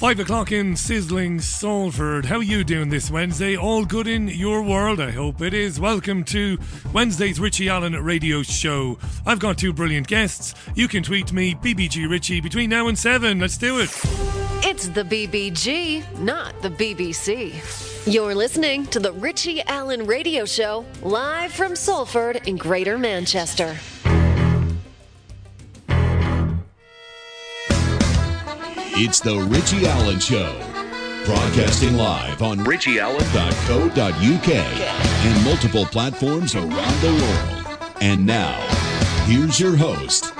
Five o'clock in sizzling Salford. How are you doing this Wednesday? All good in your world? I hope it is. Welcome to Wednesday's Richie Allen radio show. I've got two brilliant guests. You can tweet me, BBG Richie, between now and seven. Let's do it. It's the BBG, not the BBC. You're listening to the Richie Allen radio show, live from Salford in Greater Manchester. It's the Richie Allen Show. Broadcasting live on richieallen.co.uk and multiple platforms around the world. And now, here's your host,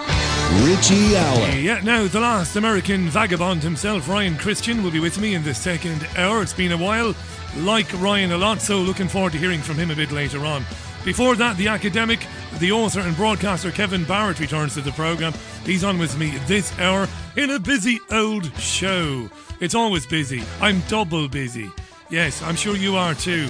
Richie Allen. Yeah, now the last American vagabond himself, Ryan Cristian, will be with me in the second hour. It's been a while. Like Ryan a lot, so looking forward to hearing from him a bit later on. Before that, the academic, the author and broadcaster Kevin Barrett returns to the programme. He's on with me this hour in a busy old show. It's always busy. I'm double busy. Yes, I'm sure you are too.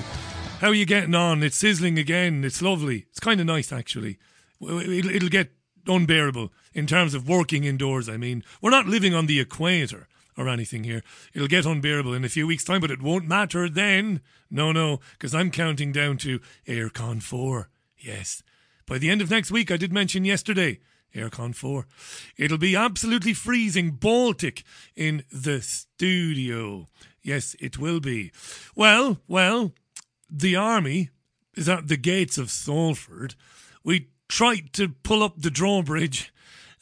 How are you getting on? It's sizzling again. It's lovely. It's kind of nice, actually. It'll, get unbearable in terms of working indoors. I mean, we're not living on the equator or anything here. It'll get unbearable in a few weeks' time, but it won't matter then. No, no, because I'm counting down to Aircon 4. Yes. By the end of next week, I did mention yesterday, Aircon 4. It'll be absolutely freezing Baltic in the studio. Yes, it will be. Well, well, the army is at the gates of Salford. We tried to pull up the drawbridge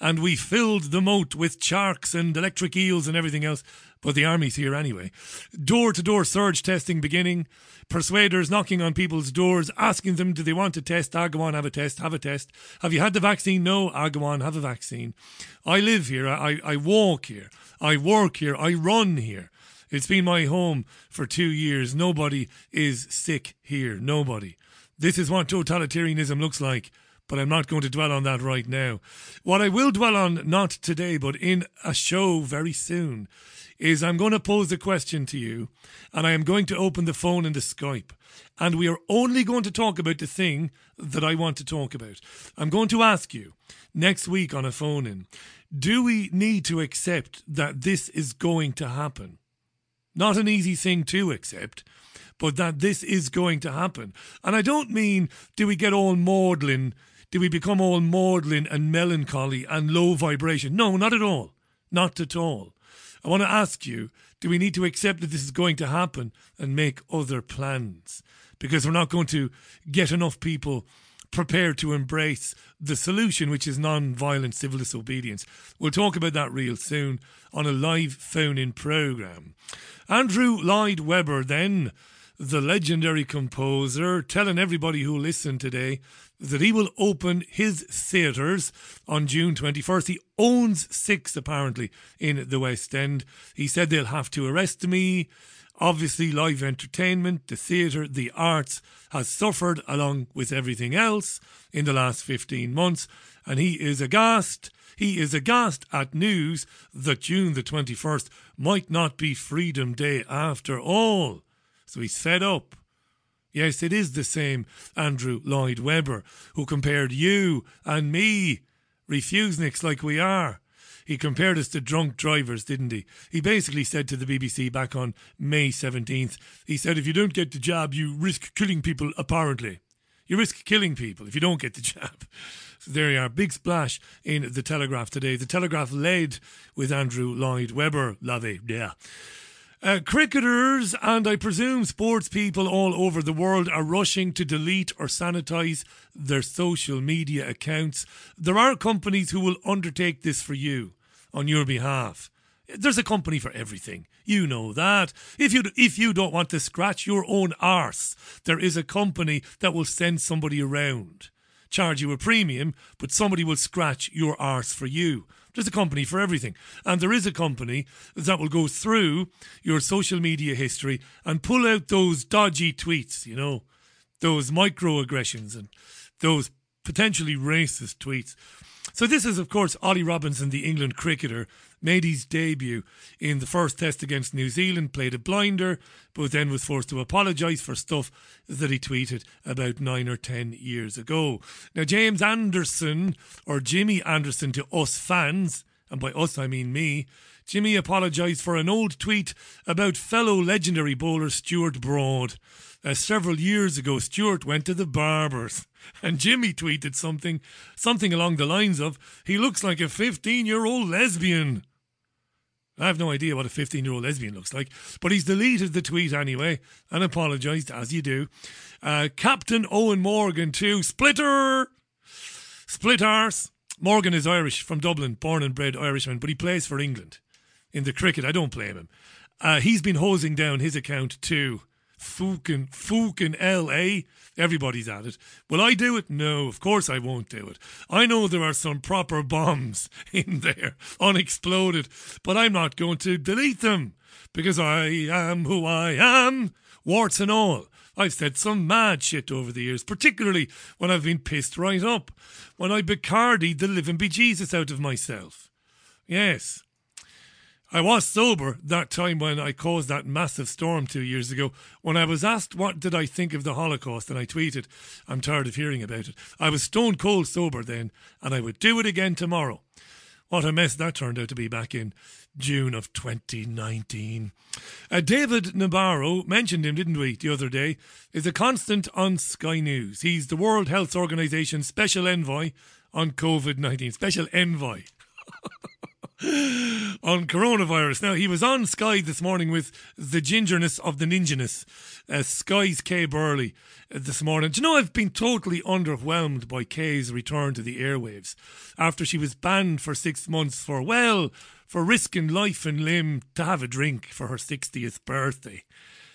and we filled the moat with sharks and electric eels and everything else. But the army's here anyway. Door to door surge testing beginning. Persuaders knocking on people's doors, asking them, do they want a test? Ah, go on, have a test, have a test. Have you had the vaccine? No, ah, go on, have a vaccine. I live here, I, I walk here, I work here, I run here. It's been my home for two years. Nobody is sick here. Nobody. This is what totalitarianism looks like but I'm not going to dwell on that right now. What I will dwell on, not today, but in a show very soon, is I'm going to pose a question to you, and I am going to open the phone and the Skype, and we are only going to talk about the thing that I want to talk about. I'm going to ask you next week on a phone in do we need to accept that this is going to happen? Not an easy thing to accept but that this is going to happen. And I don't mean do we get all maudlin do we become all maudlin and melancholy and low vibration? No, not at all. Not at all. I want to ask you do we need to accept that this is going to happen and make other plans? Because we're not going to get enough people prepared to embrace the solution, which is non violent civil disobedience. We'll talk about that real soon on a live phone in programme. Andrew Lloyd Webber, then, the legendary composer, telling everybody who listened today that he will open his theatres on June 21st. He owns six, apparently, in the West End. He said they'll have to arrest me. Obviously, live entertainment, the theatre, the arts has suffered along with everything else in the last 15 months. And he is aghast. He is aghast at news that June the 21st might not be Freedom Day after all. So he's fed up. Yes, it is the same Andrew Lloyd Webber who compared you and me, refuseniks like we are. He compared us to drunk drivers, didn't he? He basically said to the BBC back on May 17th, he said, if you don't get the job, you risk killing people, apparently. You risk killing people if you don't get the job. So there you are. Big splash in the Telegraph today. The Telegraph led with Andrew Lloyd Webber. Love it. Yeah. Uh, cricketers and I presume sports people all over the world are rushing to delete or sanitize their social media accounts. There are companies who will undertake this for you on your behalf. There's a company for everything. You know that. If you if you don't want to scratch your own arse, there is a company that will send somebody around, charge you a premium, but somebody will scratch your arse for you. There's a company for everything. And there is a company that will go through your social media history and pull out those dodgy tweets, you know, those microaggressions and those potentially racist tweets. So this is, of course, Ollie Robinson, the England cricketer, made his debut in the first test against New Zealand, played a blinder, but then was forced to apologise for stuff that he tweeted about nine or ten years ago. Now, James Anderson, or Jimmy Anderson to us fans, and by us I mean me, Jimmy apologised for an old tweet about fellow legendary bowler Stuart Broad. Uh, several years ago, Stuart went to the barbers, and Jimmy tweeted something, something along the lines of, "He looks like a 15-year-old lesbian." I have no idea what a 15 year old lesbian looks like, but he's deleted the tweet anyway and apologised, as you do. Uh, Captain Eoin Morgan, too. Splitter! Split arse. Morgan is Irish from Dublin, born and bred Irishman, but he plays for England in the cricket. I don't blame him. Uh, he's been hosing down his account too. Fucking, fucking LA. Everybody's at it. Will I do it? No, of course I won't do it. I know there are some proper bombs in there, unexploded, but I'm not going to delete them because I am who I am, warts and all. I've said some mad shit over the years, particularly when I've been pissed right up, when I Bacardied the living bejesus out of myself. Yes, I was sober that time when I caused that massive storm two years ago. When I was asked what did I think of the Holocaust, and I tweeted, I'm tired of hearing about it. I was stone cold sober then, and I would do it again tomorrow. What a mess that turned out to be back in June of 2019. Uh, David Nabarro, mentioned him, didn't we, the other day, is a constant on Sky News. He's the World Health Organization Special Envoy on COVID 19. Special Envoy. on coronavirus. Now, he was on Sky this morning with the gingerness of the ninjaness, uh, Sky's Kay Burley uh, this morning. Do you know, I've been totally underwhelmed by Kay's return to the airwaves after she was banned for six months for, well, for risking life and limb to have a drink for her 60th birthday.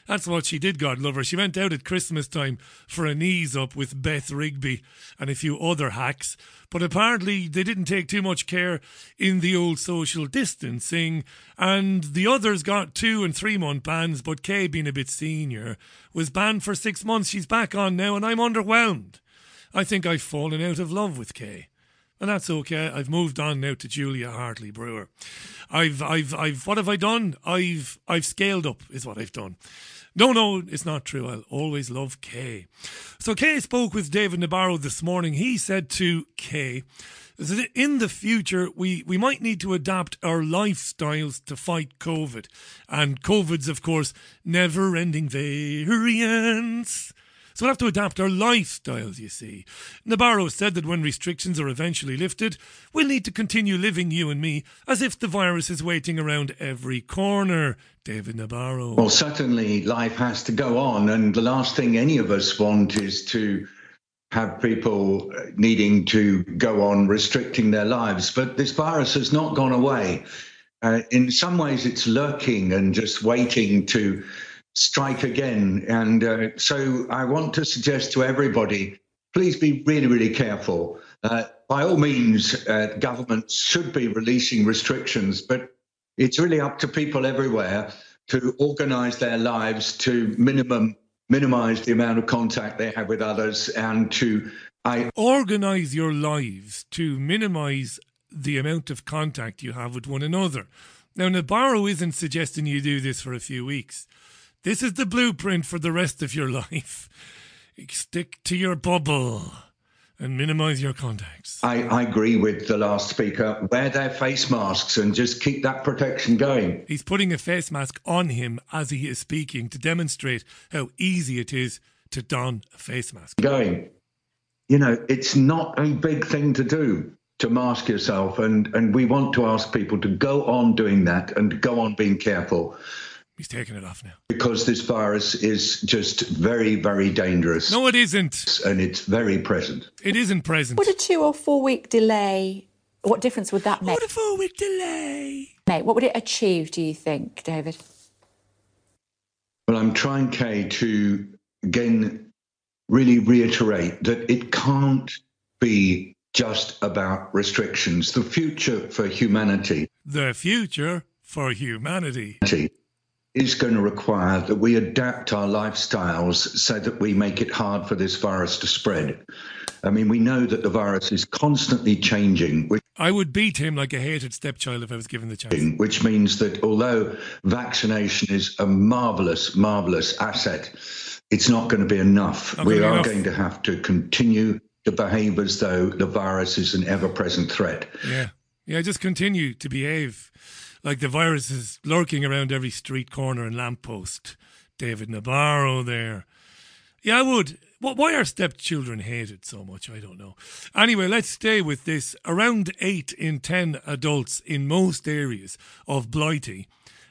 That's what she did, God love her. She went out at Christmas time for a knees up with Beth Rigby and a few other hacks. But apparently they didn't take too much care in the old social distancing. And the others got two and three month bans, but Kay, being a bit senior, was banned for six months. She's back on now, and I'm underwhelmed. I think I've fallen out of love with Kay and that's okay. I've moved on now to Julia Hartley Brewer. I've, I've, I've, what have I done? I've, I've scaled up, is what I've done. No, no, it's not true. I'll always love Kay. So Kay spoke with David Nabarro this morning. He said to Kay that in the future we, we might need to adapt our lifestyles to fight COVID. And COVID's, of course, never ending variants. So we'll have to adapt our lifestyles, you see. Nabarro said that when restrictions are eventually lifted, we'll need to continue living, you and me, as if the virus is waiting around every corner. David Nabarro. Well, certainly life has to go on, and the last thing any of us want is to have people needing to go on restricting their lives. But this virus has not gone away. Uh, in some ways, it's lurking and just waiting to strike again. And uh, so I want to suggest to everybody please be really, really careful. Uh, by all means, uh, governments should be releasing restrictions, but it's really up to people everywhere to organize their lives to minimum minimize the amount of contact they have with others and to I organize your lives to minimize the amount of contact you have with one another. Now, Nabarro isn't suggesting you do this for a few weeks. This is the blueprint for the rest of your life. Stick to your bubble and minimize your contacts. I, I, agree with the last speaker. Wear their face masks and just keep that protection going. He's putting a face mask on him as he is speaking to demonstrate how easy it is to don a face mask. Going. You know, it's not a big thing to do to mask yourself. And, and we want to ask people to go on doing that and go on being careful. He's taking it off now. Because this virus is just very, very dangerous. No, it isn't. And it's very present. It isn't present. What a two or four week delay, what difference would that make? What a four week delay? Mate, what would it achieve, do you think, David? Well, I'm trying, Kay, to again really reiterate that it can't be just about restrictions. The future for humanity. The future for humanity is going to require that we adapt our lifestyles so that we make it hard for this virus to spread. I mean, we know that the virus is constantly changing. Which, I would beat him like a hated stepchild if I was given the chance. Which means that although vaccination is a marvelous, marvelous asset, it's not going to be enough. Not we are enough. going to have to continue to behave as though the virus is an ever present threat. Yeah. Yeah, just continue to behave like the virus is lurking around every street corner and lamppost. David Nabarro there. Yeah, I would. Why are stepchildren hated so much? I don't know. Anyway, let's stay with this. Around 8 in 10 adults in most areas of Blighty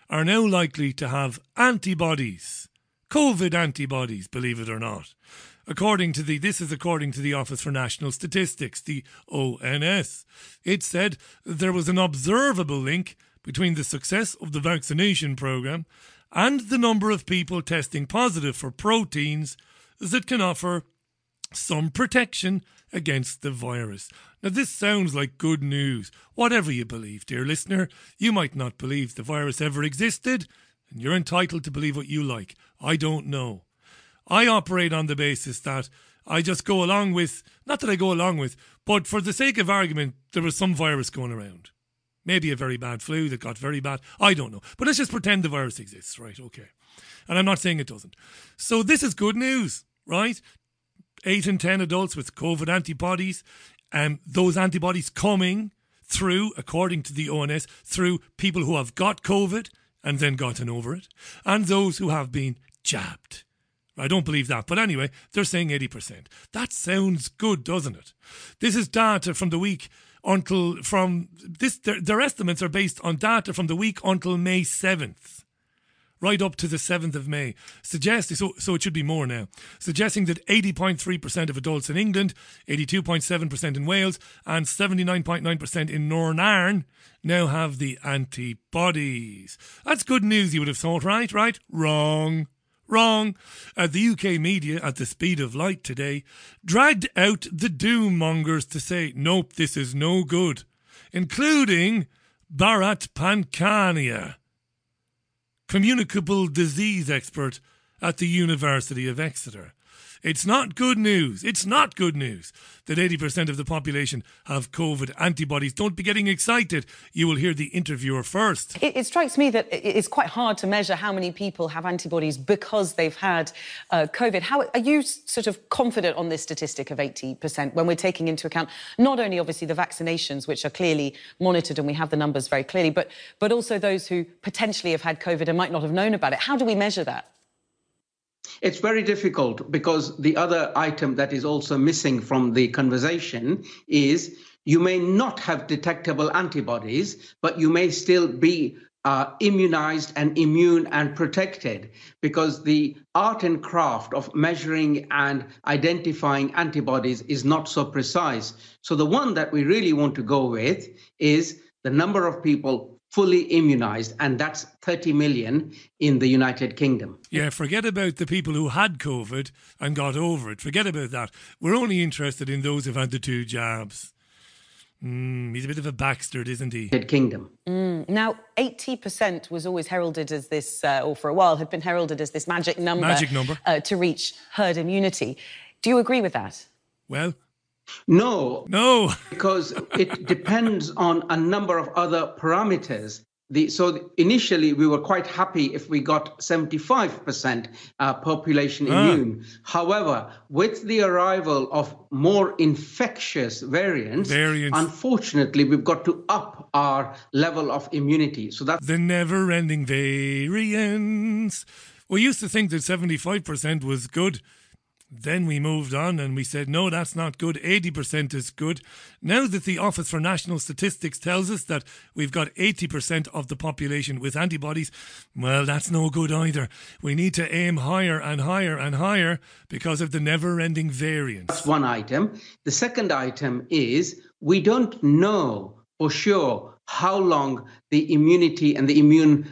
are now likely to have antibodies, COVID antibodies, believe it or not. According to the, this is according to the Office for National Statistics, the ONS. It said there was an observable link between the success of the vaccination program and the number of people testing positive for proteins that can offer some protection against the virus. Now, this sounds like good news. Whatever you believe, dear listener, you might not believe the virus ever existed, and you're entitled to believe what you like. I don't know. I operate on the basis that I just go along with, not that I go along with, but for the sake of argument, there was some virus going around. Maybe a very bad flu that got very bad. I don't know. But let's just pretend the virus exists, right? Okay. And I'm not saying it doesn't. So this is good news, right? Eight in 10 adults with COVID antibodies, and um, those antibodies coming through, according to the ONS, through people who have got COVID and then gotten over it, and those who have been jabbed. I don't believe that. But anyway, they're saying 80%. That sounds good, doesn't it? This is data from the week until from this their, their estimates are based on data from the week until May 7th right up to the 7th of May, suggesting, so, so it should be more now, suggesting that 80.3% of adults in England, 82.7% in Wales, and 79.9% in Northern Ireland now have the antibodies. That's good news, you would have thought, right? Right? Wrong. Wrong. Uh, the UK media, at the speed of light today, dragged out the doom mongers to say, nope, this is no good, including Bharat Pankhania, communicable disease expert at the University of Exeter. It's not good news. It's not good news that 80% of the population have COVID antibodies. Don't be getting excited. You will hear the interviewer first. It, it strikes me that it's quite hard to measure how many people have antibodies because they've had uh, COVID. How are you sort of confident on this statistic of 80% when we're taking into account not only obviously the vaccinations, which are clearly monitored and we have the numbers very clearly, but but also those who potentially have had COVID and might not have known about it? How do we measure that? It's very difficult because the other item that is also missing from the conversation is you may not have detectable antibodies, but you may still be uh, immunized and immune and protected because the art and craft of measuring and identifying antibodies is not so precise. So, the one that we really want to go with is the number of people fully immunized, and that's 30 million in the United Kingdom. Yeah, forget about the people who had COVID and got over it. Forget about that. We're only interested in those who've had the two jabs. Mm, he's a bit of a Baxter, isn't he? Kingdom. Mm. Now, 80% was always heralded as this, uh, or for a while had been heralded as this magic number, magic number. Uh, to reach herd immunity. Do you agree with that? Well, no. No. because it depends on a number of other parameters. The, so initially we were quite happy if we got 75% uh, population ah. immune. However, with the arrival of more infectious variants, variants, unfortunately, we've got to up our level of immunity. So that's the never-ending variants. We used to think that 75% was good. Then we moved on and we said, no, that's not good. 80% is good. Now that the Office for National Statistics tells us that we've got 80% of the population with antibodies, well, that's no good either. We need to aim higher and higher and higher because of the never ending variance. That's one item. The second item is we don't know for sure how long the immunity and the immune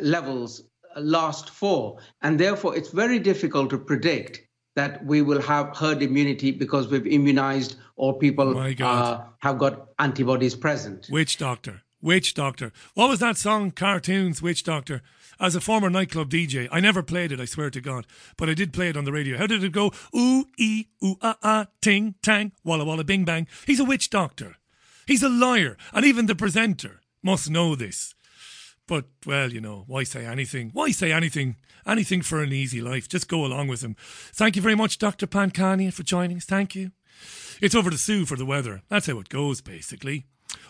levels uh, last for. And therefore, it's very difficult to predict that we will have herd immunity because we've immunized or people uh, have got antibodies present. Witch doctor. Witch Doctor. What was that song? Cartoons, Witch Doctor. As a former nightclub DJ, I never played it, I swear to God, but I did play it on the radio. How did it go? Ooh, ee, ooh, ah, ah, ting, tang, walla, walla, bing, bang. He's a witch doctor. He's a liar. And even the presenter must know this. But, well, you know, why say anything? Why say anything? Anything for an easy life. Just go along with him. Thank you very much, Dr. Pankhania, for joining us. Thank you. It's over to Sue for the weather. That's how it goes, basically.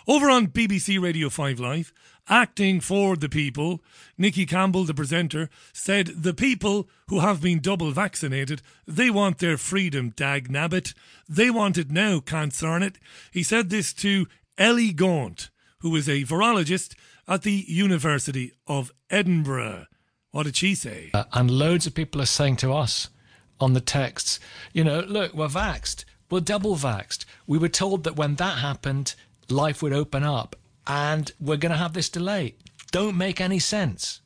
Over on BBC Radio 5 Live, acting for the people, Nicky Campbell, the presenter, said the people who have been double vaccinated, they want their freedom, dag nabbit. They want it now, concern it. He said this to Ellie Gaunt, who is a virologist at the University of Edinburgh. What did she say? Uh, and loads of people are saying to us on the texts, you know, look, we're vaxed, we're double vaxed. We were told that when that happened, life would open up, and we're going to have this delay. Don't make any sense.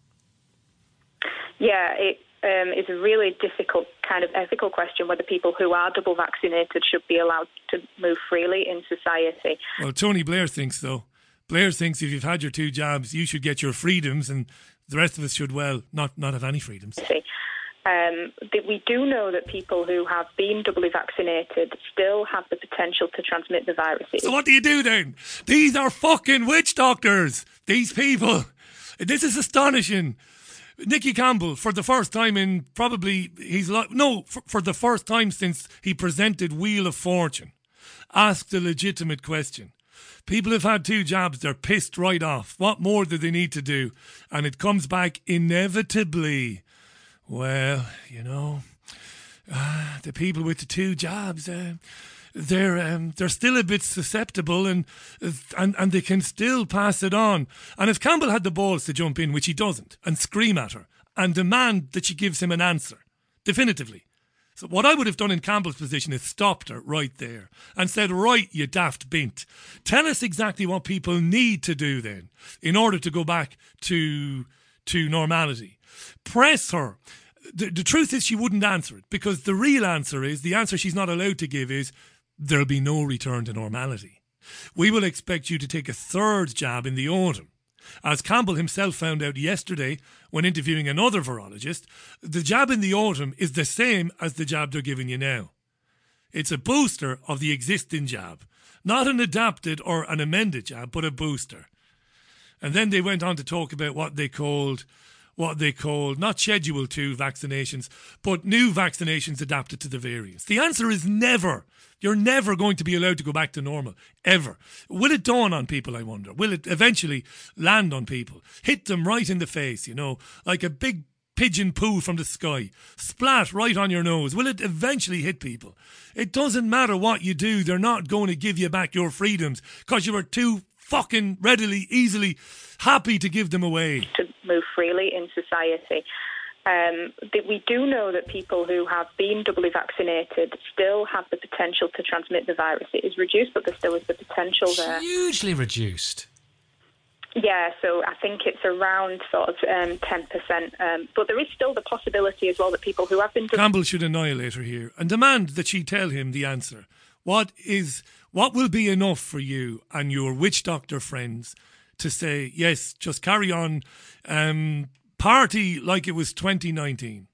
Yeah, it um, is a really difficult kind of ethical question whether people who are double vaccinated should be allowed to move freely in society. Well, Tony Blair thinks so. Blair thinks if you've had your two jobs, you should get your freedoms, and the rest of us should, well, not, not have any freedoms. Um, we do know that people who have been doubly vaccinated still have the potential to transmit the virus. So what do you do then? These are fucking witch doctors. These people. This is astonishing. Nicky Campbell, for the first time in probably he's like no, for, for the first time since he presented Wheel of Fortune, asked a legitimate question. People have had two jobs, they're pissed right off. What more do they need to do? And it comes back inevitably. Well, you know, uh, the people with the two jobs, uh, they're um, they're still a bit susceptible and and and they can still pass it on. And if Campbell had the balls to jump in, which he doesn't, and scream at her and demand that she gives him an answer definitively. So what I would have done in Campbell's position is stopped her right there and said, "Right, you daft bint, tell us exactly what people need to do then in order to go back to to normality." Press her. The, the truth is, she wouldn't answer it because the real answer is the answer she's not allowed to give is there'll be no return to normality. We will expect you to take a third jab in the autumn. As Campbell himself found out yesterday when interviewing another virologist, the jab in the autumn is the same as the jab they're giving you now. It's a booster of the existing jab, not an adapted or an amended jab, but a booster. And then they went on to talk about what they called what they called not schedule 2 vaccinations, but new vaccinations adapted to the variants. The answer is never. You're never going to be allowed to go back to normal, ever. Will it dawn on people, I wonder? Will it eventually land on people? Hit them right in the face, you know, like a big pigeon poo from the sky, splat right on your nose. Will it eventually hit people? It doesn't matter what you do, they're not going to give you back your freedoms because you were too fucking readily, easily happy to give them away. To move freely in society. Um, we do know that people who have been doubly vaccinated still have the potential to transmit the virus. It is reduced, but there still is the potential there. Hugely reduced. Yeah, so I think it's around sort of um, 10%. Um, but there is still the possibility as well that people who have been. Campbell should annihilate her here and demand that she tell him the answer. What is what will be enough for you and your witch doctor friends to say yes? Just carry on, um, party like it was 2019.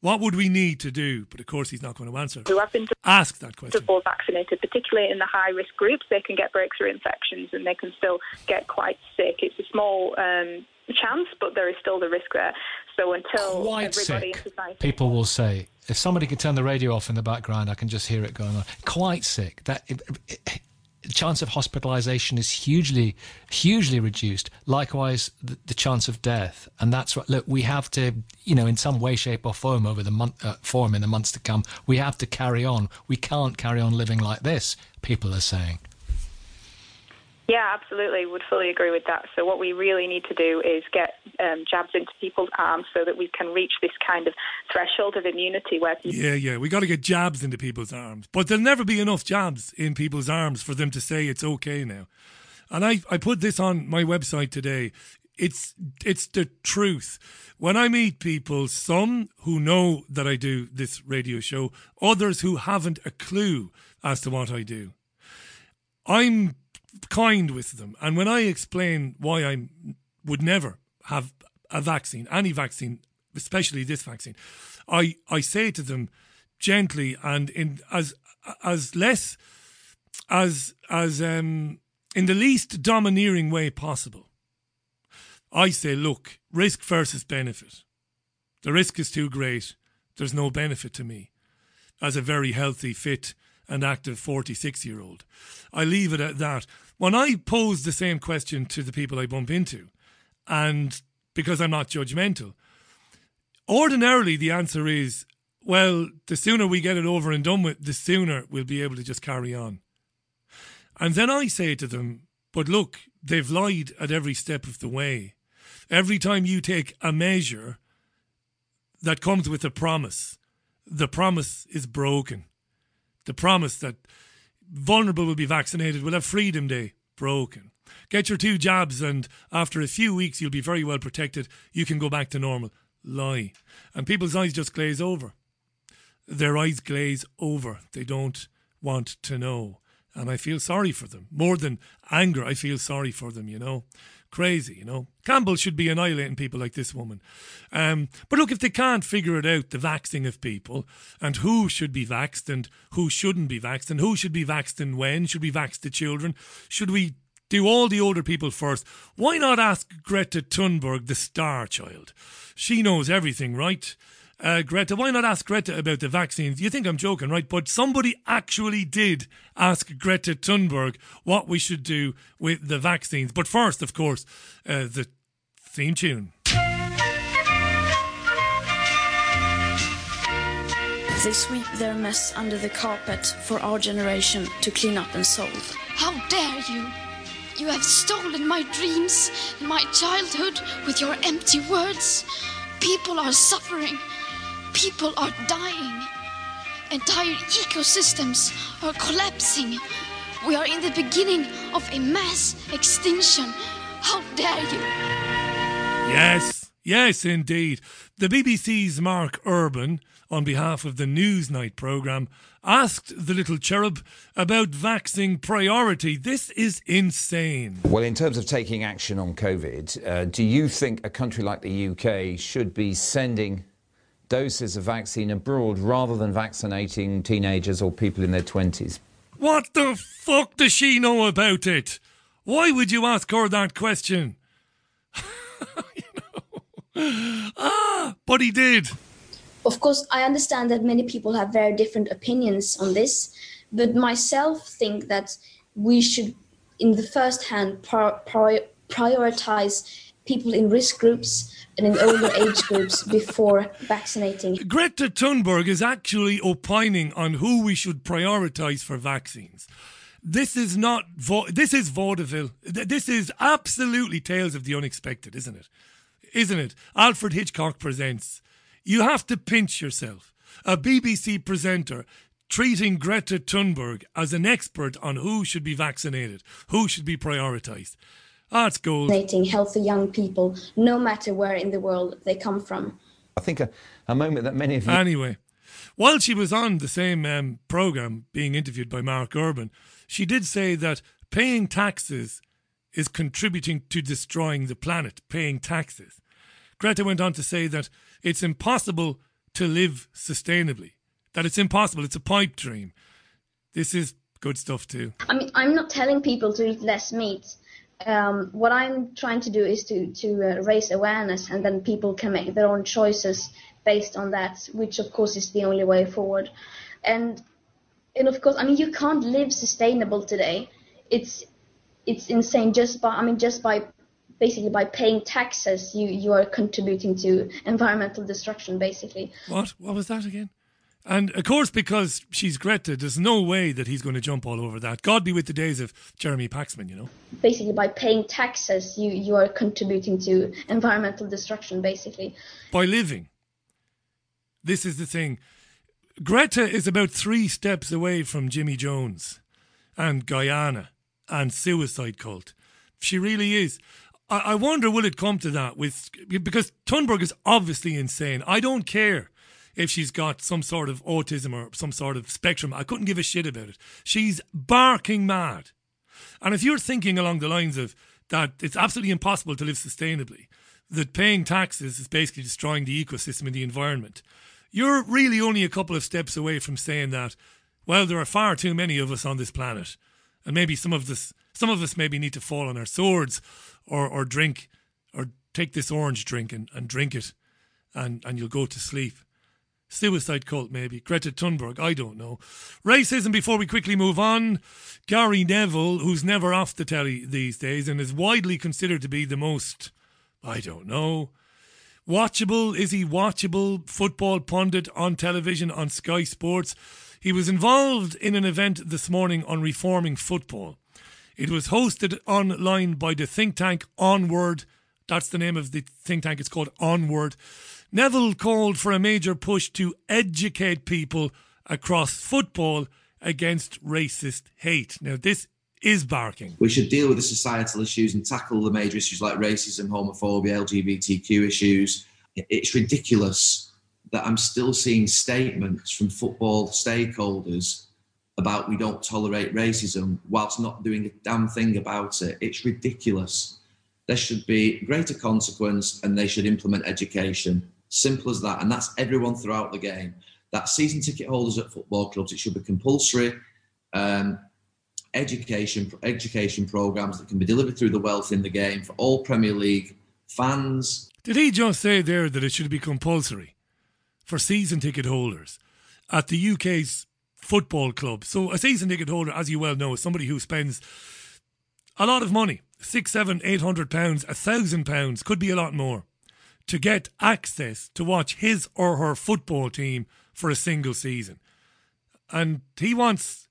What would we need to do? But of course, he's not going to answer. Who have been ask that question. Double vaccinated, particularly in the high risk groups, they can get breakthrough infections and they can still get quite sick. It's a small um, chance, but there is still the risk there. So until Quite everybody sick, in society, people will say. If somebody could turn the radio off in the background, I can just hear it going on. Quite sick. That it, it, the chance of hospitalisation is hugely, hugely reduced. Likewise, the, the, chance of death, and that's what. Look, we have to, you know, in some way, shape, or form over the month, uh, form in the months to come, we have to carry on. We can't carry on living like this. People are saying. Yeah, absolutely. Would fully agree with that. So what we really need to do is get um, jabs into people's arms so that we can reach this kind of threshold of immunity where people. Yeah, yeah, we got to get jabs into people's arms, but there'll never be enough jabs in people's arms for them to say it's okay now. And I, I put this on my website today. It's it's the truth. When I meet people, some who know that I do this radio show, others who haven't a clue as to what I do. I'm kind with them. And when I explain why I would never have a vaccine, any vaccine, especially this vaccine, I, I say to them gently and in as as less as as um in the least domineering way possible. I say, look, risk versus benefit. The risk is too great. There's no benefit to me as a very healthy, fit, and active 46 year old. I leave it at that. when I pose the same question to the people I bump into, and because I'm not judgmental, ordinarily the answer is, well, the sooner we get it over and done with, the sooner we'll be able to just carry on. And then I say to them, but look, they've lied at every step of the way. Every time you take a measure that comes with a promise, the promise is broken. The promise that vulnerable will be vaccinated will have Freedom Day broken. Get your two jabs, and after a few weeks, you'll be very well protected. You can go back to normal. Lie. And people's eyes just glaze over. Their eyes glaze over. They don't want to know. And I feel sorry for them. More than anger, I feel sorry for them, you know. Crazy, you know. Campbell should be annihilating people like this woman. Um, but look, if they can't figure it out, the vaxing of people, and who should be vaxed and who shouldn't be vaxed, and who should be vaxed and when, should we vax the children? Should we do all the older people first? Why not ask Greta Thunberg, the star child? She knows everything, right? Uh, Greta. Why not ask Greta about the vaccines? You think I'm joking, right? But somebody actually did ask Greta Thunberg what we should do with the vaccines. But first, of course, uh, the theme tune. They sweep their mess under the carpet for our generation to clean up and solve. How dare you! You have stolen my dreams, my childhood, with your empty words. People are suffering. People are dying. Entire ecosystems are collapsing. We are in the beginning of a mass extinction. How dare you! Yes, yes, indeed. The BBC's Mark Urban, on behalf of the Newsnight programme, asked the little cherub about vaccine priority. This is insane. Well, in terms of taking action on COVID, uh, do you think a country like the UK should be sending doses of vaccine abroad rather than vaccinating teenagers or people in their 20s. What the fuck does she know about it? Why would you ask her that question? ah, but he did. Of course, I understand that many people have very different opinions on this, but myself think that we should, in the first hand, prioritize people in risk groups and in older age groups before vaccinating. Greta Thunberg is actually opining on who we should prioritise for vaccines. This is not this is vaudeville. This is absolutely tales of the unexpected, isn't it? Isn't it? Alfred Hitchcock presents. You have to pinch yourself. A BBC presenter treating Greta Thunberg as an expert on who should be vaccinated, who should be prioritised. Ah, it's gold. Vaccinating healthy young people, no matter where in the world they come from. I think a, a moment that many of you. Anyway, while she was on the same um, programme being interviewed by Mark Urban, she did say that paying taxes is contributing to destroying the planet, paying taxes. Greta went on to say that it's impossible to live sustainably, that it's impossible, it's a pipe dream. This is good stuff too. I mean, I'm not telling people to eat less meat um, what I'm trying to do is to to uh, raise awareness, and then people can make their own choices based on that, which of course is the only way forward. And and of course, I mean, you can't live sustainable today. It's it's insane just by I mean just by basically by paying taxes, you you are contributing to environmental destruction, basically. What? What was that again? And of course, because she's Greta, there's no way that he's going to jump all over that. God be with the days of Jeremy Paxman, you know. Basically, by paying taxes, you, you are contributing to environmental destruction, basically. By living. This is the thing. Greta is about three steps away from Jimmy Jones and Guyana and suicide cult. She really is. I, I wonder will it come to that with because Thunberg is obviously insane. I don't care if she's got some sort of autism or some sort of spectrum. I couldn't give a shit about it. She's barking mad. And if you're thinking along the lines of that it's absolutely impossible to live sustainably, that paying taxes is basically destroying the ecosystem and the environment, you're really only a couple of steps away from saying that, well, there are far too many of us on this planet. And maybe some of this some of us maybe need to fall on our swords or, or drink or take this orange drink and, and drink it and, and you'll go to sleep. Suicide cult, maybe. Greta Thunberg, I don't know. Racism, before we quickly move on. Gary Neville, who's never off the telly these days and is widely considered to be the most, I don't know, watchable, is he watchable football pundit on television on Sky Sports? He was involved in an event this morning on reforming football. It was hosted online by the think tank Onward. That's the name of the think tank. It's called Onward. Neville called for a major push to educate people across football against racist hate. Now, this is barking. We should deal with the societal issues and tackle the major issues like racism, homophobia, LGBTQ issues. It's ridiculous that I'm still seeing statements from football stakeholders about we don't tolerate racism whilst not doing a damn thing about it. It's ridiculous. There should be greater consequence and they should implement education. Simple as that. And that's everyone throughout the game. That season ticket holders at football clubs, it should be compulsory um, education education programs that can be delivered through the wealth in the game for all Premier League fans. Did he just say there that it should be compulsory for season ticket holders at the UK's football club? So a season ticket holder, as you well know, is somebody who spends a lot of money six, seven, eight hundred pounds, a thousand pounds, could be a lot more to get access to watch his or her football team for a single season. And he wants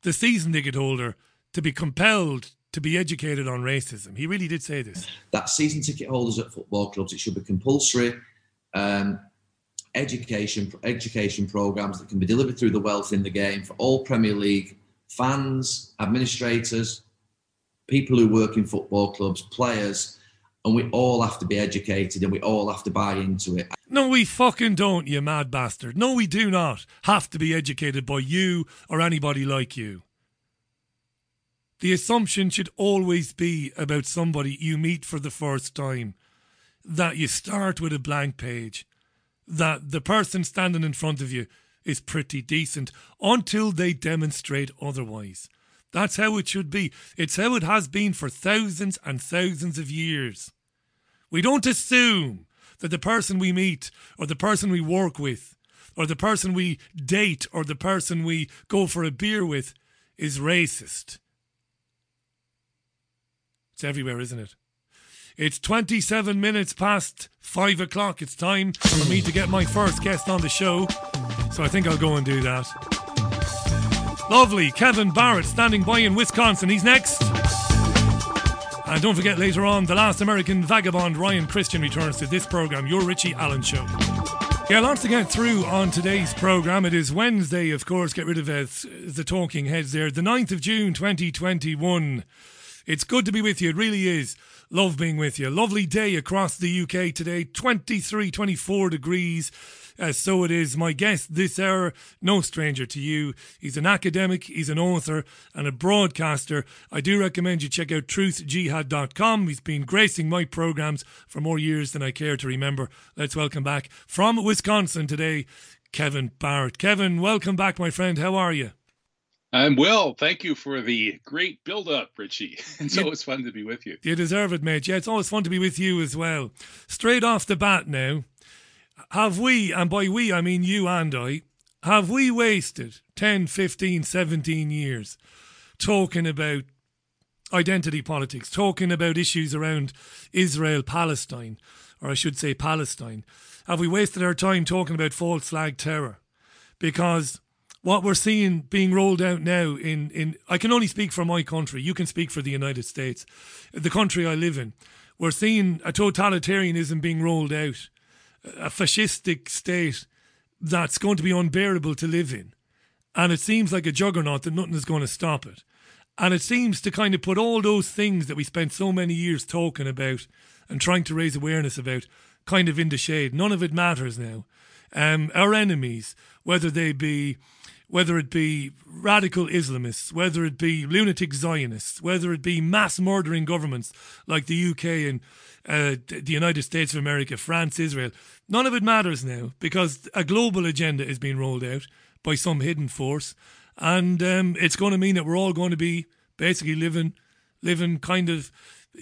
the season ticket holder to be compelled to be educated on racism. He really did say this. That season ticket holders at football clubs, it should be compulsory um, education education programs that can be delivered through the wealth in the game for all Premier League fans, administrators, people who work in football clubs, players and we all have to be educated and we all have to buy into it. No, we fucking don't, you mad bastard. No, we do not have to be educated by you or anybody like you. The assumption should always be about somebody you meet for the first time that you start with a blank page, that the person standing in front of you is pretty decent until they demonstrate otherwise. That's how it should be. It's how it has been for thousands and thousands of years. We don't assume that the person we meet or the person we work with or the person we date or the person we go for a beer with is racist. It's everywhere, isn't it? It's 27 minutes past 5 o'clock. It's time for me to get my first guest on the show. So I think I'll go and do that. Lovely. Kevin Barrett standing by in Wisconsin. He's next. And don't forget later on, the last American vagabond Ryan Cristian returns to this program, Your Richie Allen Show. Yeah, lots to get through on today's program. It is Wednesday, of course, get rid of uh, the talking heads there. The 9th of June 2021. It's good to be with you. It really is. Love being with you. Lovely day across the UK today. 23, 24 degrees. Uh, so it is. My guest this hour, no stranger to you. He's an academic, he's an author, and a broadcaster. I do recommend you check out truthjihad.com. He's been gracing my programs for more years than I care to remember. Let's welcome back from Wisconsin today, Kevin Barrett. Kevin, welcome back, my friend. How are you? I'm well. Thank you for the great build up, Richie. It's you, always fun to be with you. You deserve it, mate. Yeah, it's always fun to be with you as well. Straight off the bat now, have we, and by we I mean you and I, have we wasted 10, 15, 17 years talking about identity politics, talking about issues around Israel, Palestine, or I should say Palestine? Have we wasted our time talking about false flag terror? Because what we're seeing being rolled out now in, in I can only speak for my country, you can speak for the United States, the country I live in. We're seeing a totalitarianism being rolled out a fascistic state that's going to be unbearable to live in. And it seems like a juggernaut that nothing is going to stop it. And it seems to kind of put all those things that we spent so many years talking about and trying to raise awareness about kind of into shade. None of it matters now. Um, our enemies, whether they be whether it be radical Islamists, whether it be lunatic Zionists, whether it be mass murdering governments like the UK and uh, the United States of America, France, Israel. None of it matters now because a global agenda is being rolled out by some hidden force, and um, it's going to mean that we're all going to be basically living, living kind of.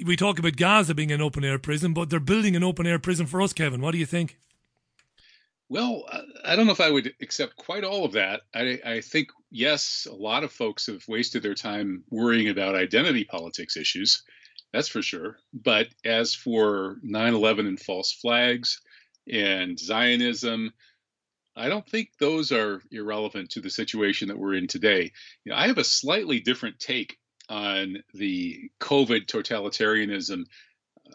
We talk about Gaza being an open air prison, but they're building an open air prison for us, Kevin. What do you think? Well, I don't know if I would accept quite all of that. I, I, think, yes, a lot of folks have wasted their time worrying about identity politics issues. That's for sure. But as for 9 11 and false flags and Zionism, I don't think those are irrelevant to the situation that we're in today. You know, I have a slightly different take on the COVID totalitarianism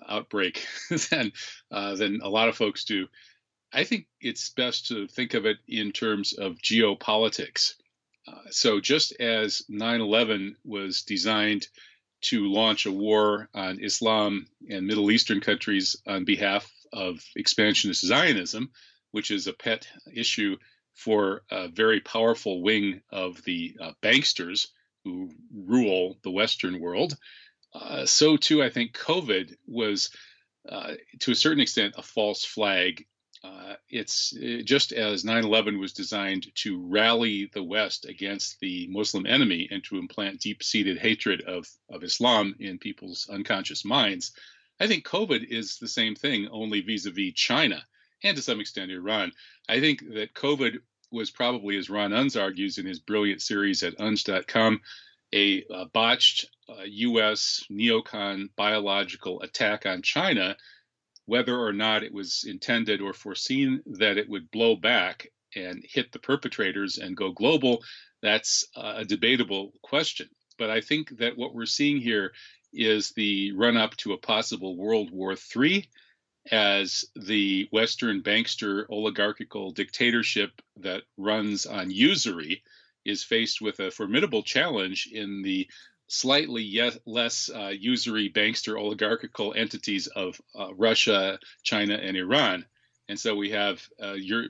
outbreak than uh, than a lot of folks do. I think it's best to think of it in terms of geopolitics. Uh, so just as 9/11 was designed to launch a war on Islam and Middle Eastern countries on behalf of expansionist Zionism, which is a pet issue for a very powerful wing of the uh, banksters who rule the Western world. Uh, so too, I think COVID was, uh, to a certain extent, a false flag uh, it's it, uh, just as 9/11 was designed to rally the West against the Muslim enemy and to implant deep-seated hatred of of Islam in people's unconscious minds. I think COVID is the same thing, only vis-a-vis China and to some extent Iran. I think that COVID was probably, as Ron Unz argues in his brilliant series at unz.com, a, a botched uh, U.S. neocon biological attack on China whether or not it was intended or foreseen that it would blow back and hit the perpetrators and go global, that's a debatable question. But I think that what we're seeing here is the run up to a possible World War III as the Western bankster oligarchical dictatorship that runs on usury is faced with a formidable challenge in the slightly yet less uh, usury bankster oligarchical entities of uh, Russia, China, and Iran. And so we have uh, your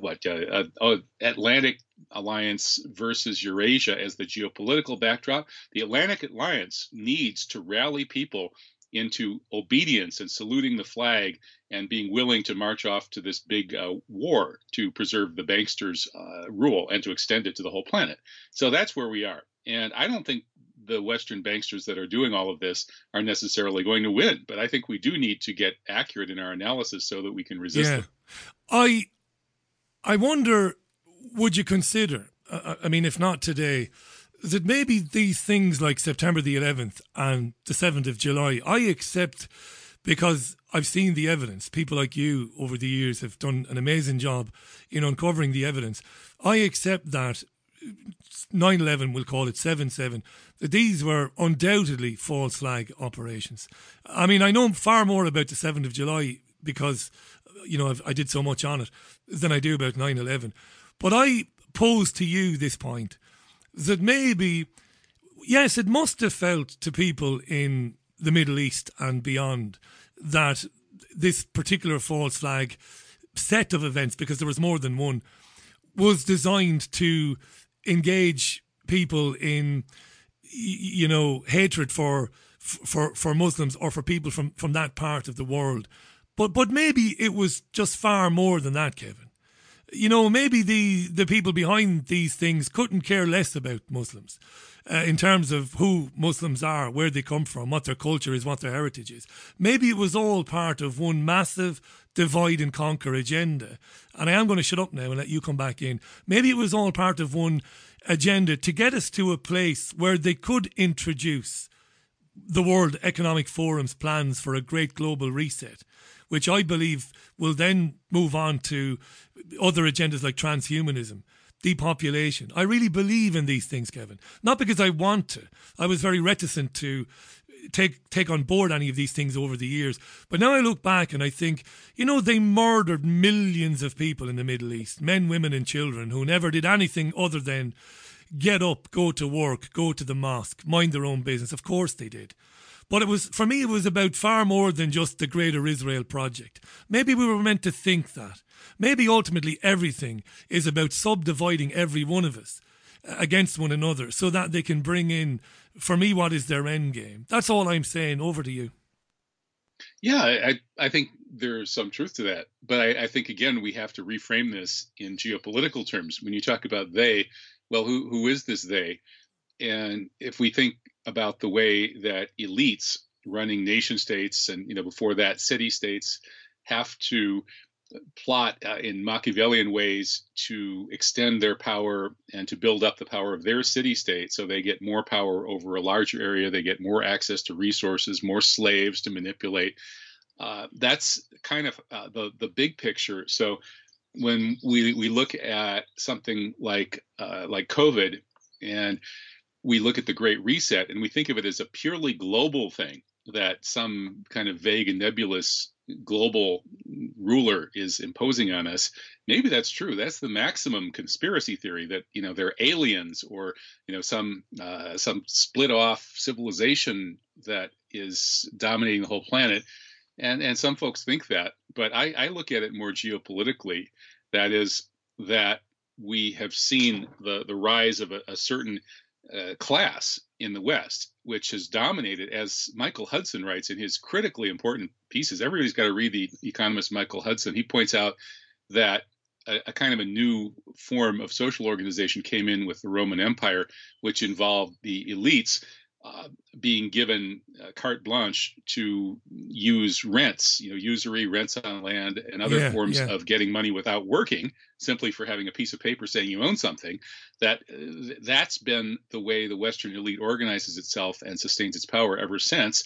what uh, uh, Atlantic Alliance versus Eurasia as the geopolitical backdrop. The Atlantic Alliance needs to rally people into obedience and saluting the flag and being willing to march off to this big uh, war to preserve the banksters' uh, rule and to extend it to the whole planet. So that's where we are. And I don't think the Western banksters that are doing all of this are necessarily going to win. But I think we do need to get accurate in our analysis so that we can resist yeah. them. I, I wonder, would you consider? Uh, uh, I mean, if not today, that maybe these things like September the 11th and the 7th of July, I accept because I've seen the evidence. People like you over the years have done an amazing job in uncovering the evidence. I accept that 9 11, we'll call it 7 7, these were undoubtedly false flag operations. I mean, I know far more about the 7th of July because, you know, I've, i did so much on it than I do about 9 11. But I pose to you this point that maybe, yes, it must have felt to people in the Middle East and beyond that this particular false flag set of events, because there was more than one, was designed to engage people in you know hatred for for for Muslims or for people from from that part of the world. But but maybe it was just far more than that, Kevin. You know, maybe the the people behind these things couldn't care less about Muslims. Uh, in terms of who Muslims are, where they come from, what their culture is, what their heritage is. Maybe it was all part of one massive divide and conquer agenda. And I am going to shut up now and let you come back in. Maybe it was all part of one agenda to get us to a place where they could introduce the World Economic Forum's plans for a great global reset, which I believe will then move on to other agendas like transhumanism, depopulation. I really believe in these things, Kevin. Not because I want to. I was very reticent to take take on board any of these things over the years. But now I look back and I think, you know, they murdered millions of people in the Middle East, men, women, and children who never did anything other than get up, go to work, go to the mosque, mind their own business. Of course they did. But it was for me it was about far more than just the greater Israel project. Maybe we were meant to think that. Maybe ultimately everything is about subdividing every one of us uh, against one another so that they can bring in for me, what is their end game? That's all I'm saying. Over to you. Yeah, I, I think there's some truth to that. But I, I think, again, we have to reframe this in geopolitical terms. When you talk about they, well, who, who is this they? And if we think about the way that elites running nation states and, you know, before that, city states have to plot uh, in Machiavellian ways to extend their power and to build up the power of their city state so they get more power over a larger area, they get more access to resources, more slaves to manipulate. Uh, that's kind of uh, the the big picture. So when we we look at something like uh, like COVID and we look at the Great Reset and we think of it as a purely global thing that some kind of vague and nebulous global ruler is imposing on us maybe that's true. That's the maximum conspiracy theory that you know they're aliens or you know some uh, some split off civilization that is dominating the whole planet. And and some folks think that but i i look at it more geopolitically. That is that we have seen the the rise of a, a certain uh, class in the West, which has dominated, as Michael Hudson writes in his critically important pieces. Everybody's got to read the economist Michael Hudson. He points out that a, a, kind of a new form of social organization came in with the Roman Empire, which involved the elites uh, being given uh, carte blanche to use rents, you know, usury, rents on land, and other yeah, forms yeah. of getting money without working, simply for having a piece of paper saying you own something. That uh, that's been the way the Western elite organizes itself and sustains its power ever since.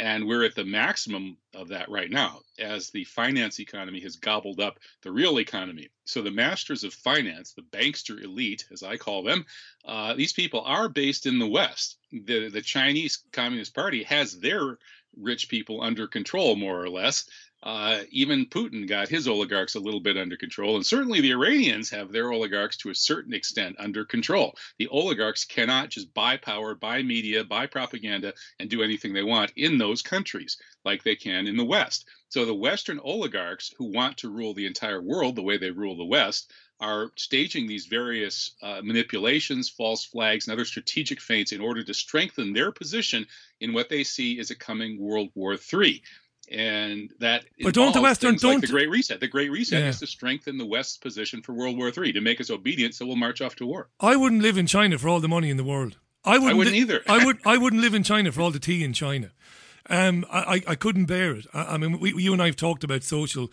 And we're at the maximum of that right now as the finance economy has gobbled up the real economy. So, the masters of finance, the bankster elite, as I call them, uh, these people are based in the West. The, the Chinese Communist Party has their rich people under control, more or less. Uh, even Putin got his oligarchs a little bit under control, and certainly the Iranians have their oligarchs to a certain extent under control. The oligarchs cannot just buy power, buy media, buy propaganda, and do anything they want in those countries like they can in the West. So the Western oligarchs who want to rule the entire world the way they rule the West are staging these various uh, manipulations, false flags, and other strategic feints in order to strengthen their position in what they see as a coming World War III and that but don't the Western don't like the Great Reset. The Great Reset yeah. is to strengthen the West's position for World War III to make us obedient, so we'll march off to war. I wouldn't live in China for all the money in the world. I wouldn't, I wouldn't li- either. I would. I wouldn't live in China for all the tea in China. Um, I, I couldn't bear it. I, I mean, we, you and I have talked about social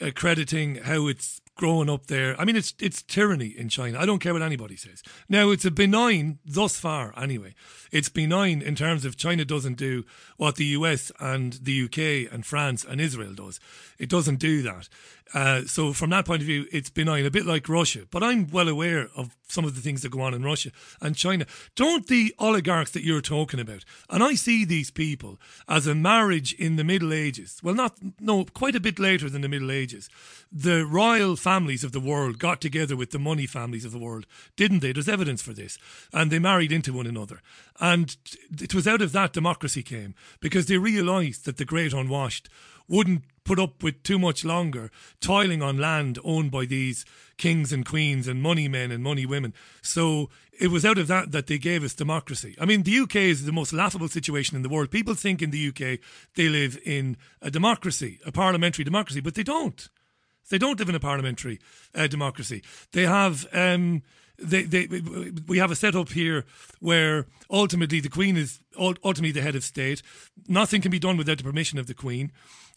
uh, crediting, how it's growing up there. I mean, it's it's tyranny in China. I don't care what anybody says. Now, it's a benign thus far, anyway. It's benign in terms of China doesn't do what the US and the UK and France and Israel does. It doesn't do that. Uh, so from that point of view, it's benign, a bit like Russia. But I'm well aware of some of the things that go on in Russia and China. Don't the oligarchs that you're talking about, and I see these people as a marriage in the Middle Ages. Well, not no, quite a bit later than the Middle Ages. The royal families of the world got together with the money families of the world, didn't they? There's evidence for this, and they married into one another. And it was out of that democracy came because they realised that the great unwashed wouldn't put up with too much longer toiling on land owned by these kings and queens and money men and money women. So it was out of that that they gave us democracy. I mean, the UK is the most laughable situation in the world. People think in the UK they live in a democracy, a parliamentary democracy, but they don't. They don't live in a parliamentary uh, democracy. They have. Um, they, they, we have a setup here where ultimately the Queen is ultimately the head of state. Nothing can be done without the permission of the Queen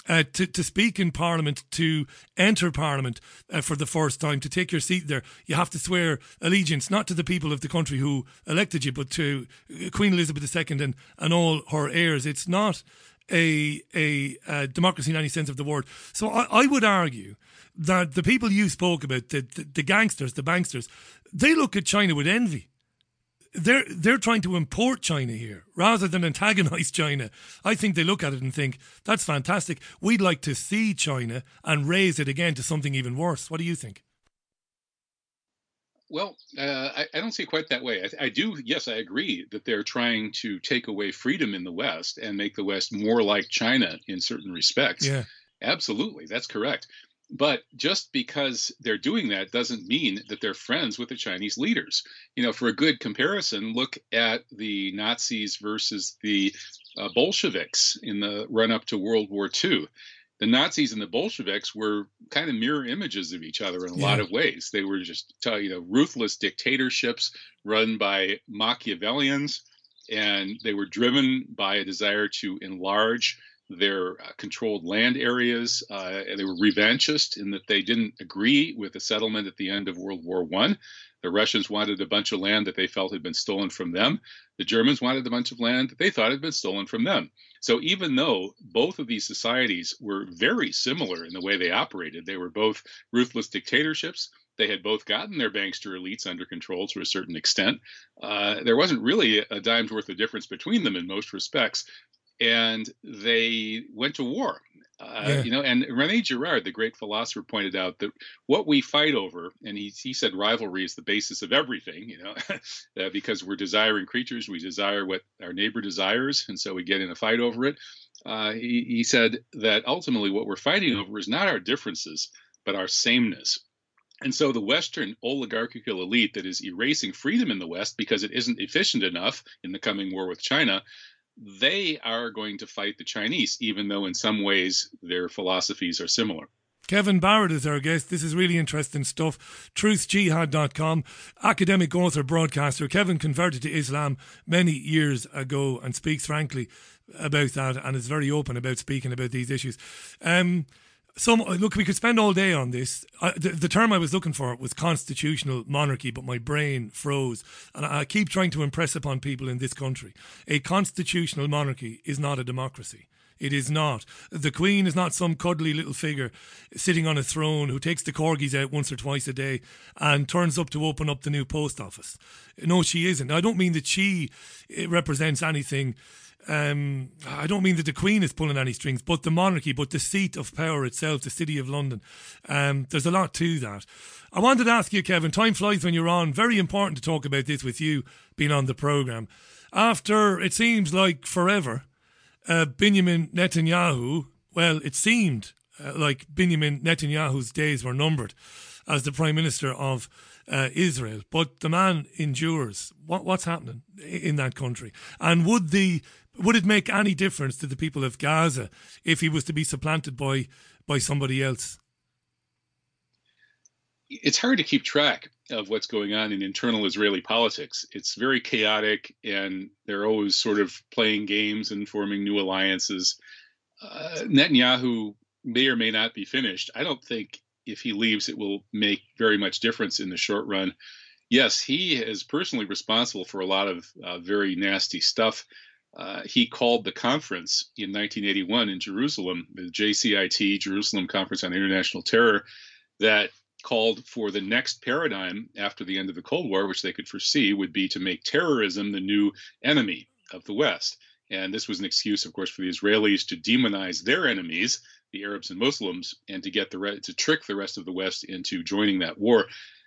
uh, to, to speak in Parliament, to enter Parliament uh, for the first time, to take your seat there, you have to swear allegiance not to the people of the country who elected you, but to Queen Elizabeth II and, and all her heirs. It's not a, a, a democracy in any sense of the word. So I, I would argue that the people you spoke about, the, the, the gangsters, the banksters, they look at China with envy they're they're trying to import China here rather than antagonize China. I think they look at it and think that's fantastic. We'd like to see China and raise it again to something even worse. What do you think? Well, uh, I, I, don't see it quite that way. I, I, do, yes, I agree that they're trying to take away freedom in the West and make the West more like China in certain respects. Yeah. Absolutely, that's correct. But just because they're doing that doesn't mean that they're friends with the Chinese leaders. You know, for a good comparison, look at the Nazis versus the uh, Bolsheviks in the run up to World War II. The Nazis and the Bolsheviks were kind of mirror images of each other in a yeah. lot of ways. They were just, you know, ruthless dictatorships run by Machiavellians, and they were driven by a desire to enlarge their uh, controlled land areas. Uh, they were revanchist in that they didn't agree with the settlement at the end of World War One. The Russians wanted a bunch of land that they felt had been stolen from them. The Germans wanted a bunch of land that they thought had been stolen from them. So even though both of these societies were very similar in the way they operated, they were both ruthless dictatorships. They had both gotten their bankster elites under control to a certain extent. Uh, there wasn't really a dime's worth of difference between them in most respects and they went to war. Uh, yeah. You know, and Rene Girard, the great philosopher, pointed out that what we fight over, and he, he said rivalry is the basis of everything, you know, uh, because we're desiring creatures, we desire what our neighbor desires, and so we get in a fight over it. Uh, he, he said that ultimately what we're fighting over is not our differences, but our sameness. And so the Western oligarchical elite that is erasing freedom in the West because it isn't efficient enough in the coming war with China they are going to fight the Chinese, even though in some ways their philosophies are similar. Kevin Barrett is our guest. This is really interesting stuff. TruthJihad.com. Academic author, broadcaster. Kevin converted to Islam many years ago and speaks frankly about that and is very open about speaking about these issues. Um, some look, we could spend all day on this. Uh, the, the, term I was looking for was constitutional monarchy, but my brain froze, and I, I keep trying to impress upon people in this country: a constitutional monarchy is not a democracy. It is not. The Queen is not some cuddly little figure sitting on a throne who takes the corgis out once or twice a day and turns up to open up the new post office. No, she isn't. I don't mean that she represents anything um, I don't mean that the Queen is pulling any strings, but the monarchy, but the seat of power itself, the City of London. Um, there's a lot to that. I wanted to ask you, Kevin, time flies when you're on. Very important to talk about this with you being on the programme. After it seems like forever, uh, Benjamin Netanyahu, well, it seemed uh, like Benjamin Netanyahu's days were numbered as the Prime Minister of uh, Israel. But the man endures. What, what's happening in that country? And would the would it make any difference to the people of Gaza if he was to be supplanted by by somebody else? It's hard to keep track of what's going on in internal Israeli politics. It's very chaotic, and they're always sort of playing games and forming new alliances. Uh, Netanyahu may or may not be finished. I don't think if he leaves, it will make very much difference in the short run. Yes, he is personally responsible for a lot of uh, very nasty stuff uh, he called the conference in 1981 in Jerusalem, the JCIT, Jerusalem Conference on International Terror, that called for the next paradigm after the end of the Cold War, which they could foresee would be to make terrorism the new enemy of the West. And this was an excuse, of course, for the Israelis to demonize their enemies, the Arabs and Muslims, and to get the re- to trick the rest of the West into joining that war.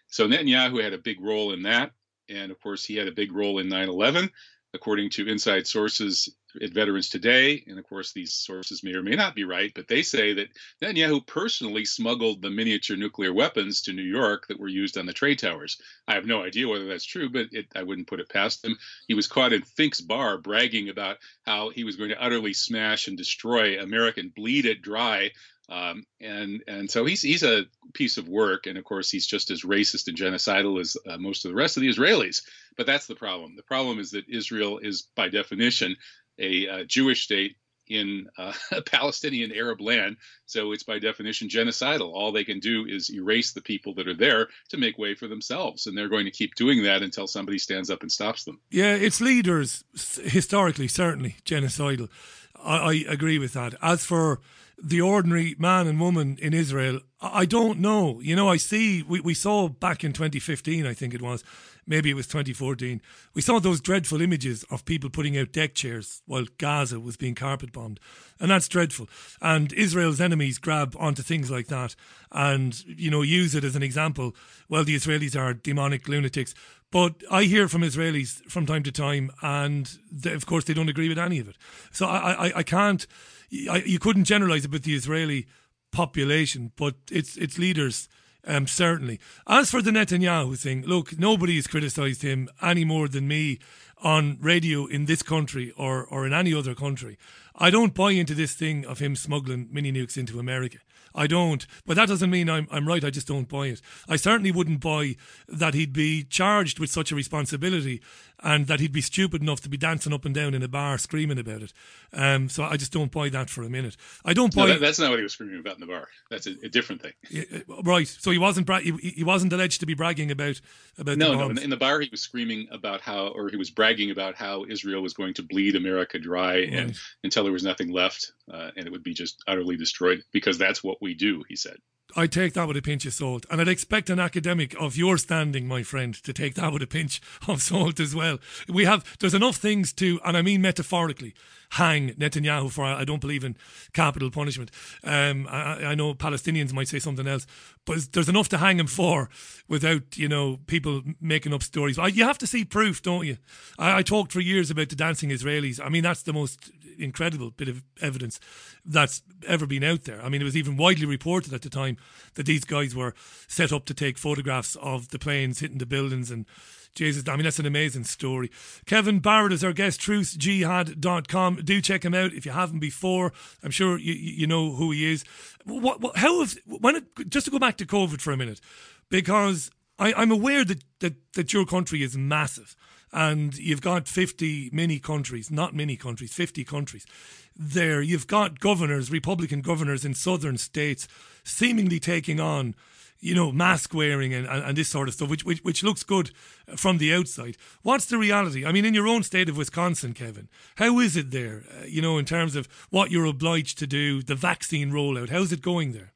So Netanyahu had a big role in that, and of course, he had a big role in 9/11 according to inside sources at Veterans Today, and of course these sources may or may not be right, but they say that Netanyahu personally smuggled the miniature nuclear weapons to New York that were used on the trade towers. I have no idea whether that's true, but it, I wouldn't put it past him. He was caught in Fink's bar bragging about how he was going to utterly smash and destroy American bleed it dry um, and and so he's he's a piece of work, and of course he's just as racist and genocidal as uh, most of the rest of the Israelis. But that's the problem. The problem is that Israel is by definition a uh, Jewish state in uh, Palestinian Arab land, so it's by definition genocidal. All they can do is erase the people that are there to make way for themselves, and they're going to keep doing that until somebody stands up and stops them. Yeah, its leaders historically certainly genocidal. I, I agree with that. As for the ordinary man and woman in Israel, I don't know. You know, I see, we, we saw back in 2015, I think it was, maybe it was 2014, we saw those dreadful images of people putting out deck chairs while Gaza was being carpet bombed. And that's dreadful. And Israel's enemies grab onto things like that and, you know, use it as an example. Well, the Israelis are demonic lunatics. But I hear from Israelis from time to time, and they, of course, they don't agree with any of it. So I, I, I can't I, you couldn't generalize with the Israeli population, but its its leaders um, certainly. As for the Netanyahu thing, look, nobody has criticised him any more than me on radio in this country or, or in any other country. I don't buy into this thing of him smuggling mini nukes into America. I don't. But that doesn't mean I'm, I'm right. I just don't buy it. I certainly wouldn't buy that he'd be charged with such a responsibility and that he'd be stupid enough to be dancing up and down in a bar screaming about it. Um, so I just don't buy that for a minute. I don't buy. No, that, that's not what he was screaming about in the bar. That's a, a different thing. Yeah, uh, right. So he wasn't bra- he, he, wasn't alleged to be bragging about about. No, no. In the, in the, bar, he was screaming about how, or he was bragging about how Israel was going to bleed America dry right. and until there was nothing left, uh, and it would be just utterly destroyed because that's what we do. He said. I take that with a pinch of salt. And I'd expect an academic of your standing, my friend, to take that with a pinch of salt as well. We have, there's enough things to, and I mean metaphorically, hang Netanyahu for. I don't believe in capital punishment. Um, I, I, know Palestinians might say something else, but there's enough to hang him for without you know people making up stories. You have to see proof, don't you? I, I talked for years about the dancing Israelis. I mean, that's the most incredible bit of evidence that's ever been out there. I mean, it was even widely reported at the time that these guys were set up to take photographs of the planes hitting the buildings and Jesus, I mean, that's an amazing story. Kevin Barrett is our guest, truthjihad.com. Do check him out if you haven't before. I'm sure you, you know who he is. What, what, how have, when it, just to go back to COVID for a minute, because I, I'm aware that, that, that your country is massive and you've got 50 mini countries, not many countries, 50 countries there. You've got governors, Republican governors in southern states seemingly taking on you know, mask wearing and, and, and, this sort of stuff, which, which which looks good from the outside. What's the reality? I mean, in your own state of Wisconsin, Kevin, how is it there? Uh, you know, in terms of what you're obliged to do, the vaccine rollout, how's it going there?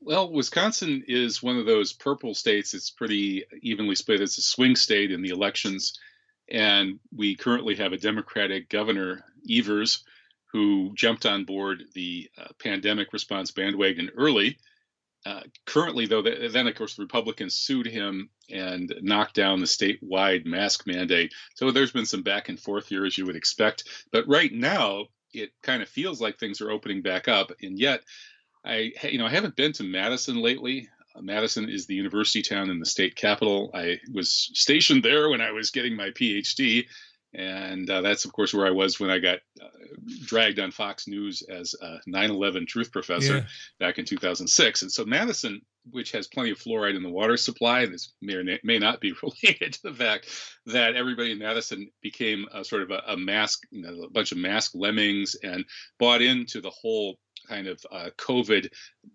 Well, Wisconsin is one of those purple states. It's pretty evenly split. It's a swing state in the elections, and we currently have a Democratic governor, Evers, who jumped on board the uh, pandemic response bandwagon early uh, currently, though, then of course the Republicans sued him and knocked down the statewide mask mandate. So there's been some back and forth here, as you would expect. But right now, it kind of feels like things are opening back up, and yet, I you know I haven't been to Madison lately. Uh, Madison is the university town in the state capital. I was stationed there when I was getting my PhD, and uh, that's, of course, where I was when I got uh, dragged on Fox News as a 9 11 truth professor yeah. back in 2006. And so, Madison, which has plenty of fluoride in the water supply, this may or may not be related to the fact that everybody in Madison became a, sort of a, a mask, you know, a bunch of mask lemmings and bought into the whole kind of uh, COVID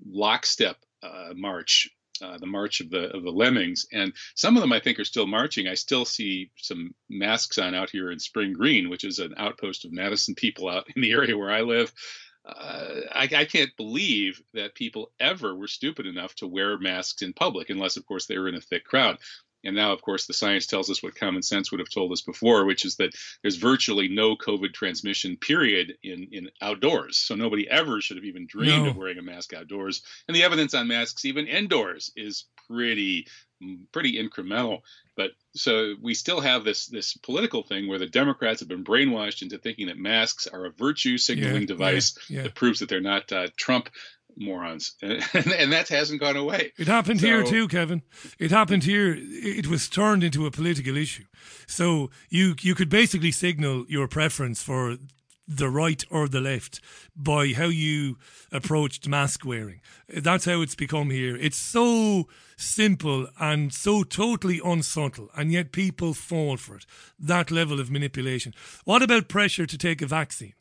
lockstep uh, march uh, the march of the of the lemmings, and some of them I think are still marching. I still see some masks on out here in Spring Green, which is an outpost of Madison people out in the area where I live. Uh, I, I, can't believe that people ever were stupid enough to wear masks in public, unless, of course, they were in a thick crowd. And now, of course, the science tells us what common sense would have told us before, which is that there's virtually no COVID transmission, period, in, in outdoors. So nobody ever should have even dreamed no. of wearing a mask outdoors. And the evidence on masks, even indoors, is pretty pretty incremental. But so we still have this this political thing where the Democrats have been brainwashed into thinking that masks are a virtue signaling yeah, device yeah, yeah. that proves that they're not uh, Trump morons, and, and that hasn't gone away. It happened so, here too, Kevin. It happened here. It was turned into a political issue. So you you could basically signal your preference for the right or the left by how you approached mask wearing. That's how it's become here. It's so simple and so totally unsubtle, and yet people fall for it. That level of manipulation. What about pressure to take a vaccine?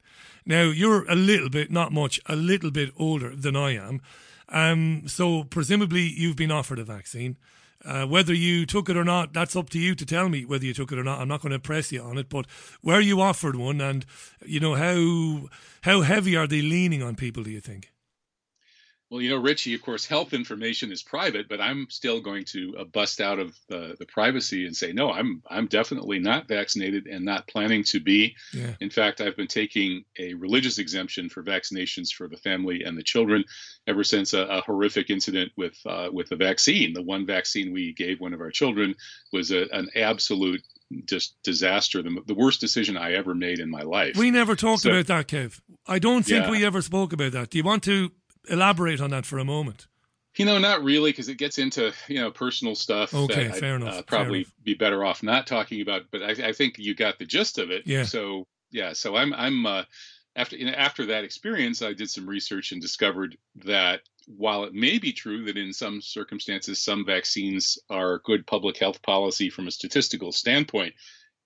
Now, you're a little bit, not much, a little bit older than I am. Um, so, presumably, you've been offered a vaccine. Uh, whether you took it or not, that's up to you to tell me whether you took it or not. I'm not going to press you on it, but were you offered one, and you know how how heavy are they leaning on people? Do you think? Well, you know, Richie, of course, health information is private, but I'm still going to uh, bust out of the, the privacy and say, no, I'm I'm definitely not vaccinated and not planning to be. Yeah. In fact, I've been taking a religious exemption for vaccinations for the family and the children ever since a, a horrific incident with uh, with the vaccine. The one vaccine we gave one of our children was a, an absolute just disaster, the, the worst decision I ever made in my life. We never talked so, about that, Kev. I don't think yeah. we ever spoke about that. Do you want to elaborate on that for a moment? You know, not really, because it gets into you know personal stuff. Okay, fair I'd, enough. Uh, probably fair enough. be better off not talking about. But I, I, think you got the gist of it. Yeah. So yeah, so I'm I'm uh, after you know, after that experience, I did some research and discovered that while it may be true that in some circumstances some vaccines are good public health policy from a statistical standpoint,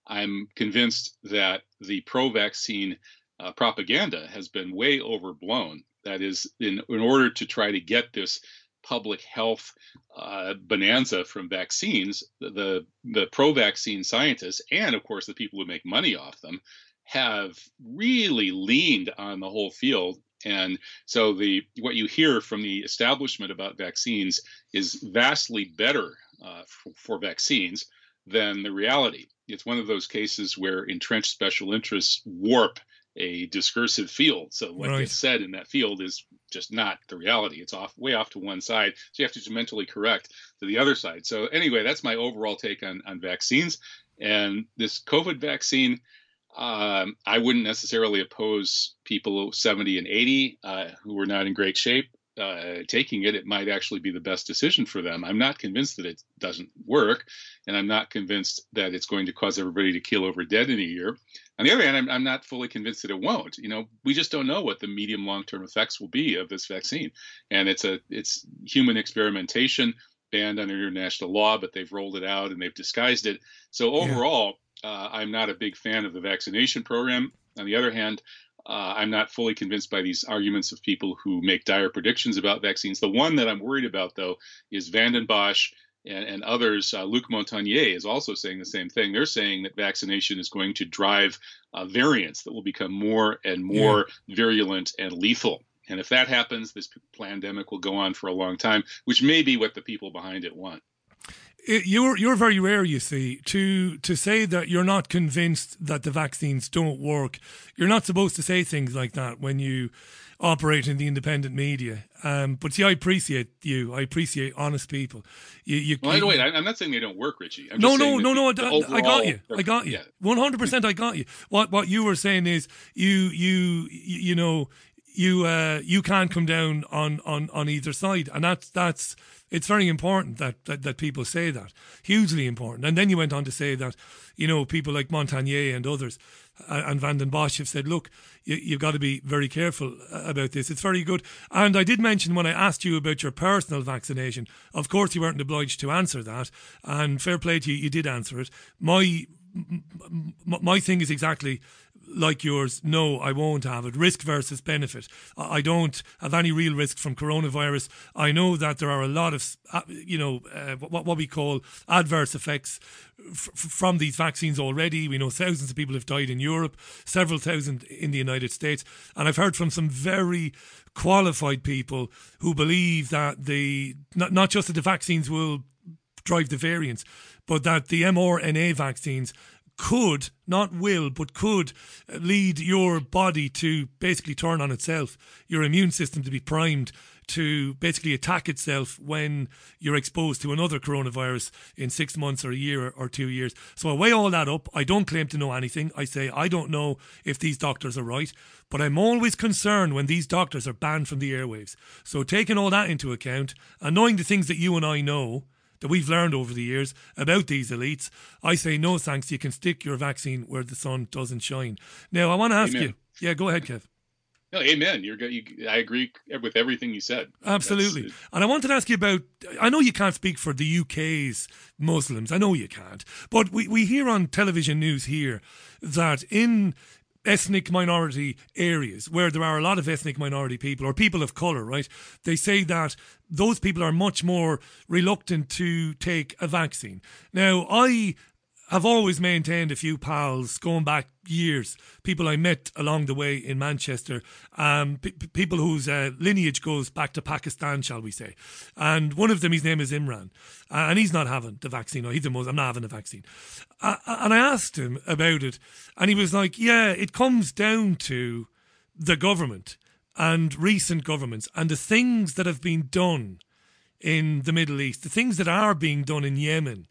I'm convinced that the pro-vaccine uh, propaganda has been way overblown. That is, in in order to try to get this public health uh, bonanza from vaccines, the the pro-vaccine scientists and of course the people who make money off them have really leaned on the whole field and so the what you hear from the establishment about vaccines is vastly better uh, for, for, vaccines than the reality. It's one of those cases where entrenched special interests warp a discursive field. So what right. gets said in that field is just not the reality. It's off way off to one side. So you have to just mentally correct to the other side. So anyway, that's my overall take on on vaccines. And this COVID vaccine, um, I wouldn't necessarily oppose people 70 and 80 uh, who are not in great shape uh, taking it. It might actually be the best decision for them. I'm not convinced that it doesn't work, and I'm not convinced that it's going to cause everybody to keel over dead in a year. On the other hand, I'm, I'm not fully convinced that it won't. You know, we just don't know what the medium long-term effects will be of this vaccine, and it's a it's human experimentation banned under international law, but they've rolled it out and they've disguised it. So overall. Yeah uh, I'm not a big fan of the vaccination program. On the other hand, uh, I'm not fully convinced by these arguments of people who make dire predictions about vaccines. The one that I'm worried about, though, is Vanden Bossche and, and others. Uh, Luc Montagnier is also saying the same thing. They're saying that vaccination is going to drive uh, variants that will become more and more yeah. virulent and lethal. And if that happens, this pandemic will go on for a long time, which may be what the people behind it want you're you're very rare, you see, to to say that you're not convinced that the vaccines don't work. You're not supposed to say things like that when you operate in the independent media. Um, but see, I appreciate you. I appreciate honest people. You, you, well, you, wait, I'm not saying they don't work, Richie. I'm no, no, no, no. I, I got you. I got you. One hundred percent. I got you. What what you were saying is you you you know you uh, you can't come down on, on, on either side, and that's that's it's very important that, that that people say that hugely important. And then you went on to say that you know people like Montagnier and others uh, and Vanden Bossche have said, look, you, you've got to be very careful uh, about this. It's very good. And I did mention when I asked you about your personal vaccination, of course you weren't obliged to answer that, and fair play to you, you did answer it. My my thing is exactly like yours, no, I won't have it. Risk versus benefit. I don't have any real risk from coronavirus. I know that there are a lot of, uh, you know, uh, what, what we call adverse effects f- from these vaccines already. We know thousands of people have died in Europe, several thousand in the United States. And I've heard from some very qualified people who believe that the, not, not just that the vaccines will drive the variants, but that the mRNA vaccines could, not will, but could lead your body to basically turn on itself, your immune system to be primed to basically attack itself when you're exposed to another coronavirus in six months or a year or two years. So I weigh all that up. I don't claim to know anything. I say I don't know if these doctors are right, but I'm always concerned when these doctors are banned from the airwaves. So taking all that into account and knowing the things that you and I know, that we've learned over the years about these elites, I say no thanks. You can stick your vaccine where the sun doesn't shine. Now, I want to ask Amen. you. Yeah, go ahead, Kev. No, amen. You're you, I agree with everything you said. Absolutely. And I wanted to ask you about. I know you can't speak for the UK's Muslims. I know you can't. But we, we hear on television news here that in ethnic minority areas where there are a lot of ethnic minority people or people of colour, right? They say that those people are much more reluctant to take a vaccine. Now, I have always maintained a few pals going back years, people I met along the way in Manchester, um, p- people whose uh, lineage goes back to Pakistan, shall we say. And one of them, his name is Imran, uh, and he's not having the vaccine, or he's the most, I'm not having the vaccine. Uh, and I asked him about it, and he was like, yeah, it comes down to the government and recent governments and the things that have been done in the Middle East, the things that are being done in Yemen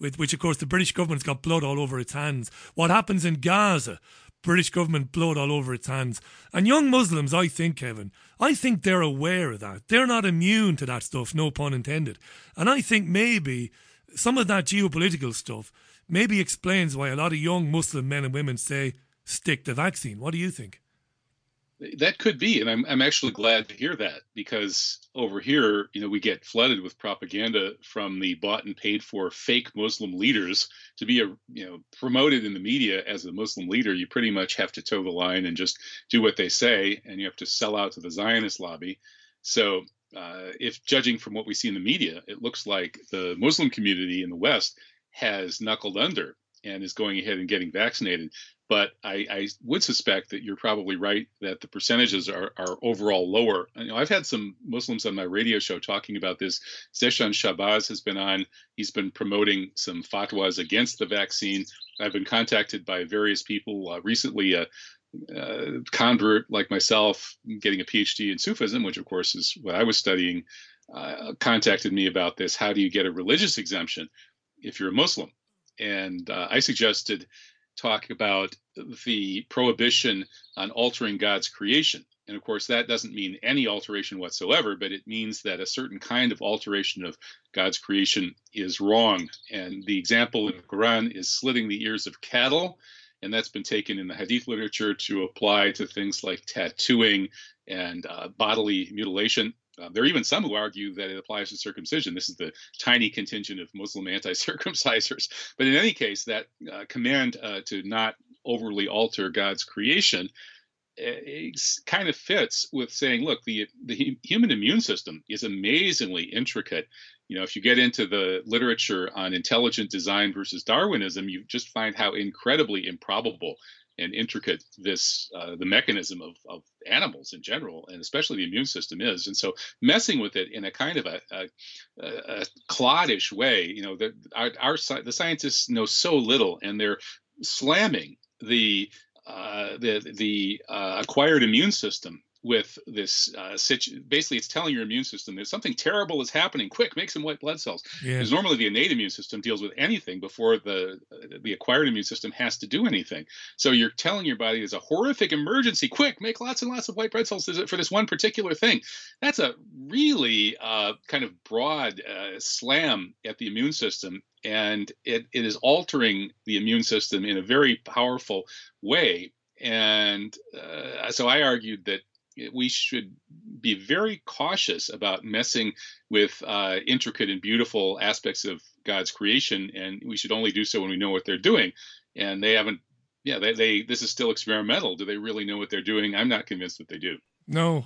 with which, of course, the British government's got blood all over its hands. What happens in Gaza, British government blood all over its hands. And young Muslims, I think, Kevin, I think they're aware of that. They're not immune to that stuff, no pun intended. And I think maybe some of that geopolitical stuff maybe explains why a lot of young Muslim men and women say, stick the vaccine. What do you think? That could be, and I'm I'm actually glad to hear that because over here, you know, we get flooded with propaganda from the bought and paid for fake Muslim leaders to be a you know promoted in the media as a Muslim leader. You pretty much have to toe the line and just do what they say, and you have to sell out to the Zionist lobby. So, uh, if judging from what we see in the media, it looks like the Muslim community in the West has knuckled under and is going ahead and getting vaccinated. But I, I, would suspect that you're probably right that the percentages are, are overall lower. You know, I've had some Muslims on my radio show talking about this. Zeshan Shahbaz has been on. He's been promoting some fatwas against the vaccine. I've been contacted by various people uh, recently. A, a convert like myself, getting a PhD in Sufism, which of course is what I was studying, uh, contacted me about this. How do you get a religious exemption if you're a Muslim? And uh, I suggested talk about the prohibition on altering God's creation. And of course, that doesn't mean any alteration whatsoever, but it means that a certain kind of alteration of God's creation is wrong. And the example in the Quran is slitting the ears of cattle. And that's been taken in the Hadith literature to apply to things like tattooing and uh, bodily mutilation. Uh, there are even some who argue that it applies to circumcision. This is the tiny contingent of Muslim anti-circumcisers. But in any case, that uh, command uh, to not overly alter God's creation eh, kind of fits with saying, look, the the human immune system is amazingly intricate. You know, if you get into the literature on intelligent design versus Darwinism, you just find how incredibly improbable and intricate this uh, the mechanism of, of animals in general and especially the immune system is. And so messing with it in a kind of a, a, a cloddish way you know the, our, our the scientists know so little and they're slamming the uh, the the uh, acquired immune system with this uh, situ- basically it's telling your immune system that something terrible is happening. Quick make some white blood cells. Yeah. because normally the innate immune system deals with anything before the the acquired immune system has to do anything. So you're telling your body there's a horrific emergency. Quick make lots and lots of white blood cells for this one particular thing. That's a really uh, kind of broad uh, slam at the immune system. And it, it is altering the immune system in a very powerful way. And uh, so I argued that we should be very cautious about messing with uh, intricate and beautiful aspects of God's creation, and we should only do so when we know what they're doing. And they haven't. Yeah, they, they this is still experimental. Do they really know what they're doing? I'm not convinced that they do. No,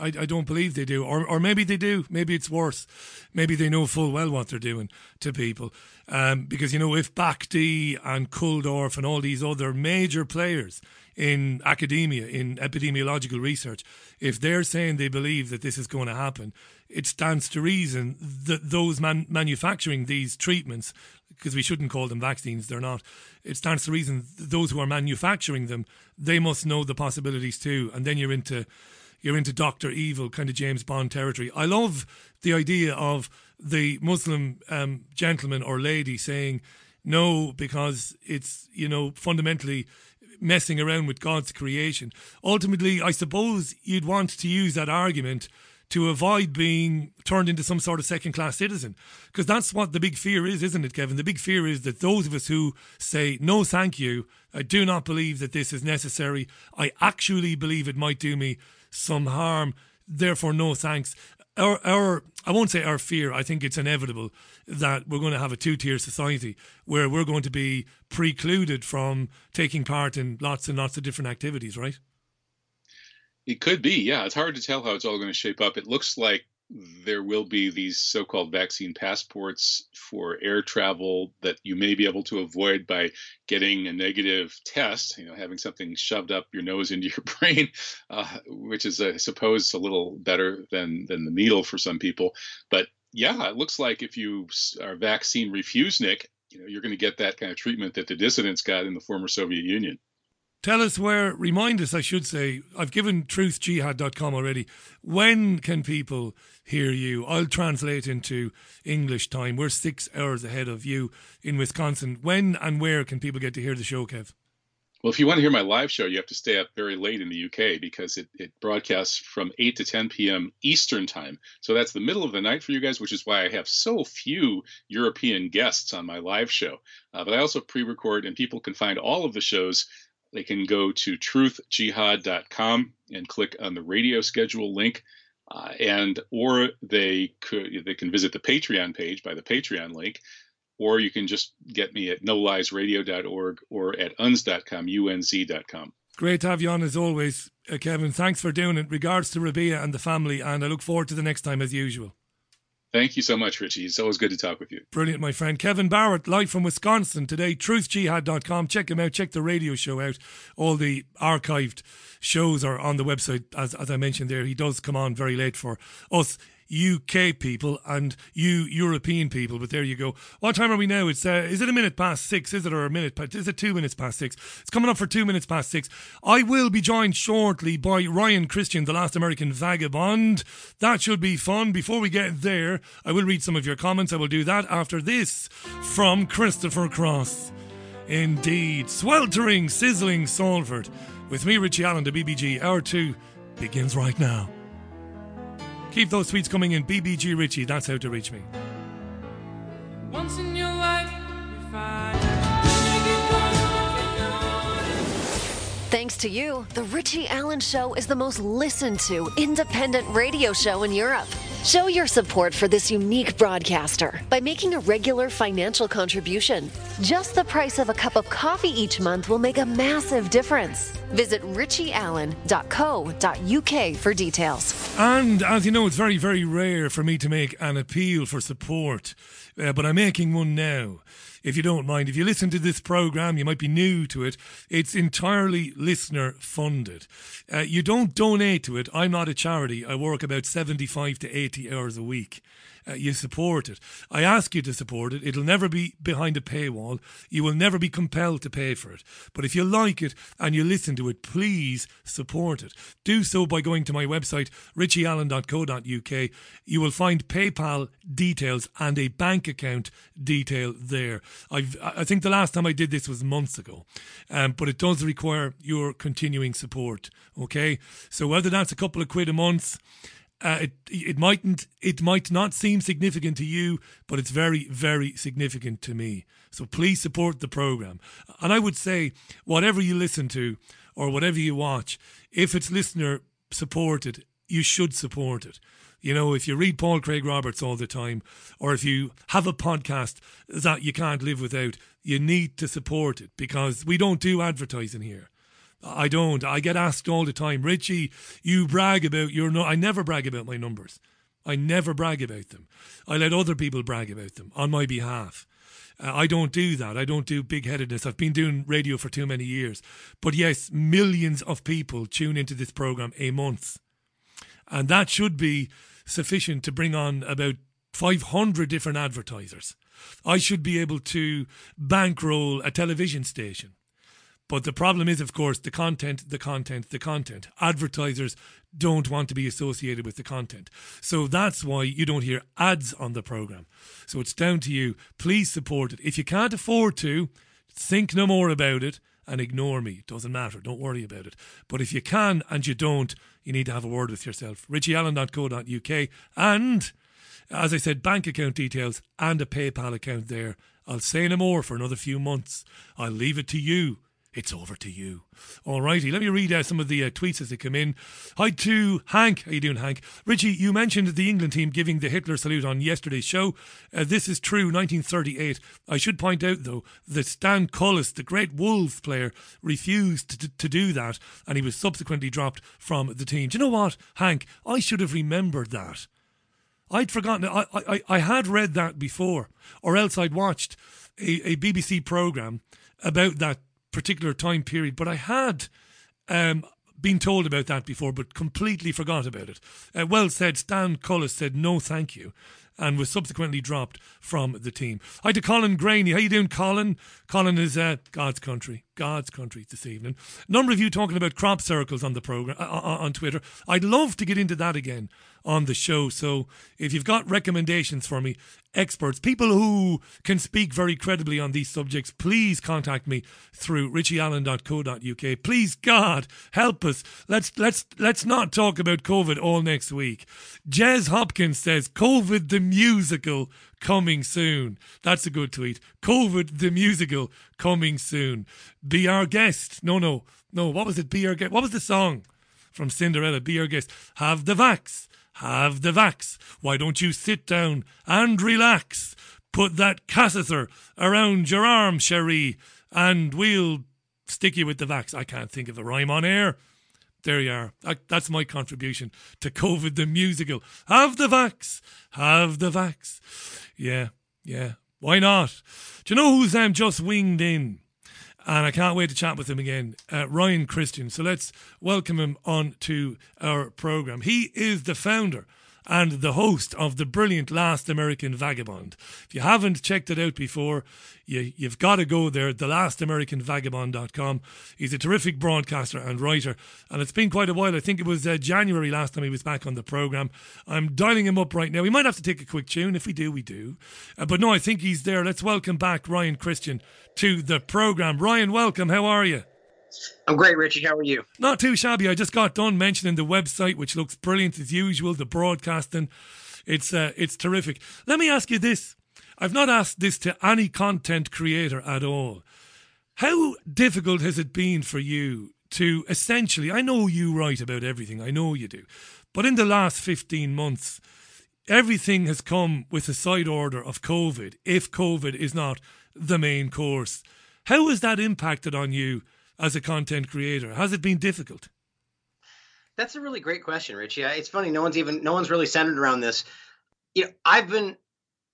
I, I don't believe they do. Or, or maybe they do. Maybe it's worse. Maybe they know full well what they're doing to people. Um, because, you know, if Bhakdi and Kulldorff and all these other major players in academia, in epidemiological research, if they're saying they believe that this is going to happen, it stands to reason that those man- manufacturing these treatments, because we shouldn't call them vaccines, they're not. It stands to reason those who are manufacturing them, they must know the possibilities too. And then you're into you're into Doctor Evil, kind of James Bond territory. I love the idea of the Muslim um, gentleman or lady saying no because it's you know fundamentally messing around with God's creation. Ultimately, I suppose you'd want to use that argument to avoid being turned into some sort of second class citizen. Because that's what the big fear is, isn't it, Kevin? The big fear is that those of us who say, no, thank you, I do not believe that this is necessary, I actually believe it might do me some harm, therefore, no thanks. Our, our, I won't say our fear, I think it's inevitable that we're going to have a two tier society where we're going to be precluded from taking part in lots and lots of different activities, right? It could be, yeah. It's hard to tell how it's all going to shape up. It looks like there will be these so-called vaccine passports for air travel that you may be able to avoid by getting a negative test you know having something shoved up your nose into your brain uh, which is i suppose a little better than than the needle for some people. But yeah it looks like if you are vaccine refusenik you know you're going to get that kind of treatment that the dissidents got in the former soviet union Tell us where, remind us, I should say, I've given truthjihad.com already. When can people hear you? I'll translate into English time. We're six hours ahead of you in Wisconsin. When and where can people get to hear the show, Kev? Well, if you want to hear my live show, you have to stay up very late in the UK because it, it broadcasts from 8 to 10 p.m. Eastern time. So that's the middle of the night for you guys, which is why I have so few European guests on my live show. Uh, but I also pre record, and people can find all of the shows they can go to truthjihad.com and click on the radio schedule link. Uh, and or they could they can visit the Patreon page by the Patreon link, or you can just get me at noliesradio.org or at unz.com, unz.com. Great to have you on as always, uh, Kevin. Thanks for doing it. Regards to Rabia and the family, and I look forward to the next time as usual. Thank you so much, Richie. It's always good to talk with you. Brilliant, my friend. Kevin Barrett, live from Wisconsin today. TruthJihad.com. Check him out. Check the radio show out. All the archived shows are on the website. As, as I mentioned there, he does come on very late for us UK people and you European people. But there you go. What time are we now? It's uh, is it a minute past six? Is it or a minute? Past, is it two minutes past six? It's coming up for two minutes past six. I will be joined shortly by Ryan Cristian, the last American vagabond. That should be fun. Before we get there, I will read some of your comments. I will do that after this from Christopher Cross. Indeed, sweltering, sizzling Salford. With me, Richie Allen, the BBG. Hour two begins right now. Keep those tweets coming in. BBG Richie, that's how to reach me. Once in your life, Thanks to you, The Richie Allen Show is the most listened to independent radio show in Europe. Show your support for this unique broadcaster by making a regular financial contribution. Just the price of a cup of coffee each month will make a massive difference. Visit richieallen.co.uk for details. And as you know, it's very, very rare for me to make an appeal for support, uh, but I'm making one now. If you don't mind, if you listen to this program, you might be new to it. It's entirely listener funded. Uh, you don't donate to it. I'm not a charity. I work about 75 to 80 hours a week uh, you support it. I ask you to support it. It'll never be behind a paywall. You will never be compelled to pay for it. But if you like it and you listen to it, please support it. Do so by going to my website, richieallen.co.uk. You will find PayPal details and a bank account detail there. I've, I think the last time I did this was months ago, um, but it does require your continuing support. Okay, so whether that's a couple of quid a month, uh, it it mightn't it might not seem significant to you, but it's very very significant to me. So please support the program. And I would say whatever you listen to or whatever you watch, if it's listener supported, you should support it. You know, if you read Paul Craig Roberts all the time, or if you have a podcast that you can't live without, you need to support it because we don't do advertising here. I don't. I get asked all the time, Richie, you brag about your no. I never brag about my numbers. I never brag about them. I let other people brag about them on my behalf. Uh, I don't do that. I don't do big headedness. I've been doing radio for too many years. But yes, millions of people tune into this program a month. And that should be sufficient to bring on about 500 different advertisers. I should be able to bankroll a television station. But the problem is, of course, the content, the content, the content. Advertisers don't want to be associated with the content. So that's why you don't hear ads on the program. So it's down to you. Please support it. If you can't afford to, think no more about it and ignore me. It doesn't matter. Don't worry about it. But if you can and you don't, you need to have a word with yourself. richieallen.co.uk and as I said, bank account details and a PayPal account there. I'll say no more for another few months. I'll leave it to you it's over to you. All righty, let me read out some of the uh, tweets as they come in. Hi to Hank. How you doing, Hank? Richie, you mentioned the England team giving the Hitler salute on yesterday's show. Uh, this is true, 1938. I should point out, though, that Stan Cullis, the great Wolves player, refused to, to do that, and he was subsequently dropped from the team. Do you know what, Hank? I should have remembered that. I'd forgotten. I, I, I had read that before, or else I'd watched a, a BBC programme about that particular time period, but I had um, been told about that before, but completely forgot about it. Uh, well said, Stan Cullis said no thank you and was subsequently dropped from the team. Hi to Colin Graney. How you doing, Colin? Colin is uh, God's country. God's country this evening. A number of you talking about crop circles on the program uh, uh, on Twitter. I'd love to get into that again on the show. So if you've got recommendations for me, experts, people who can speak very credibly on these subjects, please contact me through richieallen.co.uk. Please God, help us. Let's let's let's not talk about COVID all next week. Jez Hopkins says COVID the musical coming soon. That's a good tweet. COVID the musical coming soon. Be our guest. No, no, no. What was it? Be our guest. What was the song from Cinderella? Be our guest. Have the vax. Have the vax. Why don't you sit down and relax? Put that catheter around your arm, Cherie, and we'll stick you with the vax. I can't think of a rhyme on air. There you are. that's my contribution to COVID the musical. Have the vax. Have the vax. Yeah, yeah. Why not? Do you know who's um, just winged in? And I can't wait to chat with him again. Uh, Ryan Cristian. So let's welcome him on to our program. He is the founder and the host of the brilliant Last American Vagabond. If you haven't checked it out before, you, you've got to go there, thelastamericanvagabond.com. He's a terrific broadcaster and writer, and it's been quite a while. I think it was uh, January last time he was back on the programme. I'm dialing him up right now. We might have to take a quick tune. If we do, we do. Uh, but no, I think he's there. Let's welcome back Ryan Cristian to the programme. Ryan, welcome. How are you? I'm great, Richie. How are you? Not too shabby. I just got done mentioning the website, which looks brilliant as usual. The broadcasting, it's uh, it's terrific. Let me ask you this: I've not asked this to any content creator at all. How difficult has it been for you to essentially? I know you write about everything. I know you do, but in the last fifteen months, everything has come with a side order of COVID. If COVID is not the main course, how has that impacted on you? As a content creator? Has it been difficult? That's a really great question, Richie. It's funny, no one's even no one's really centered around this. You know, I've been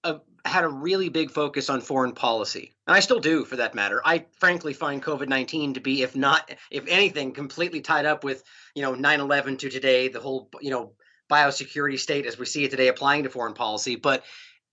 a, had a really big focus on foreign policy, and I still do, for that matter. I frankly find COVID nineteen to be, if not, if anything, completely tied up with you know 9/11 to today, the whole you know biosecurity state as we see it today applying to foreign policy. But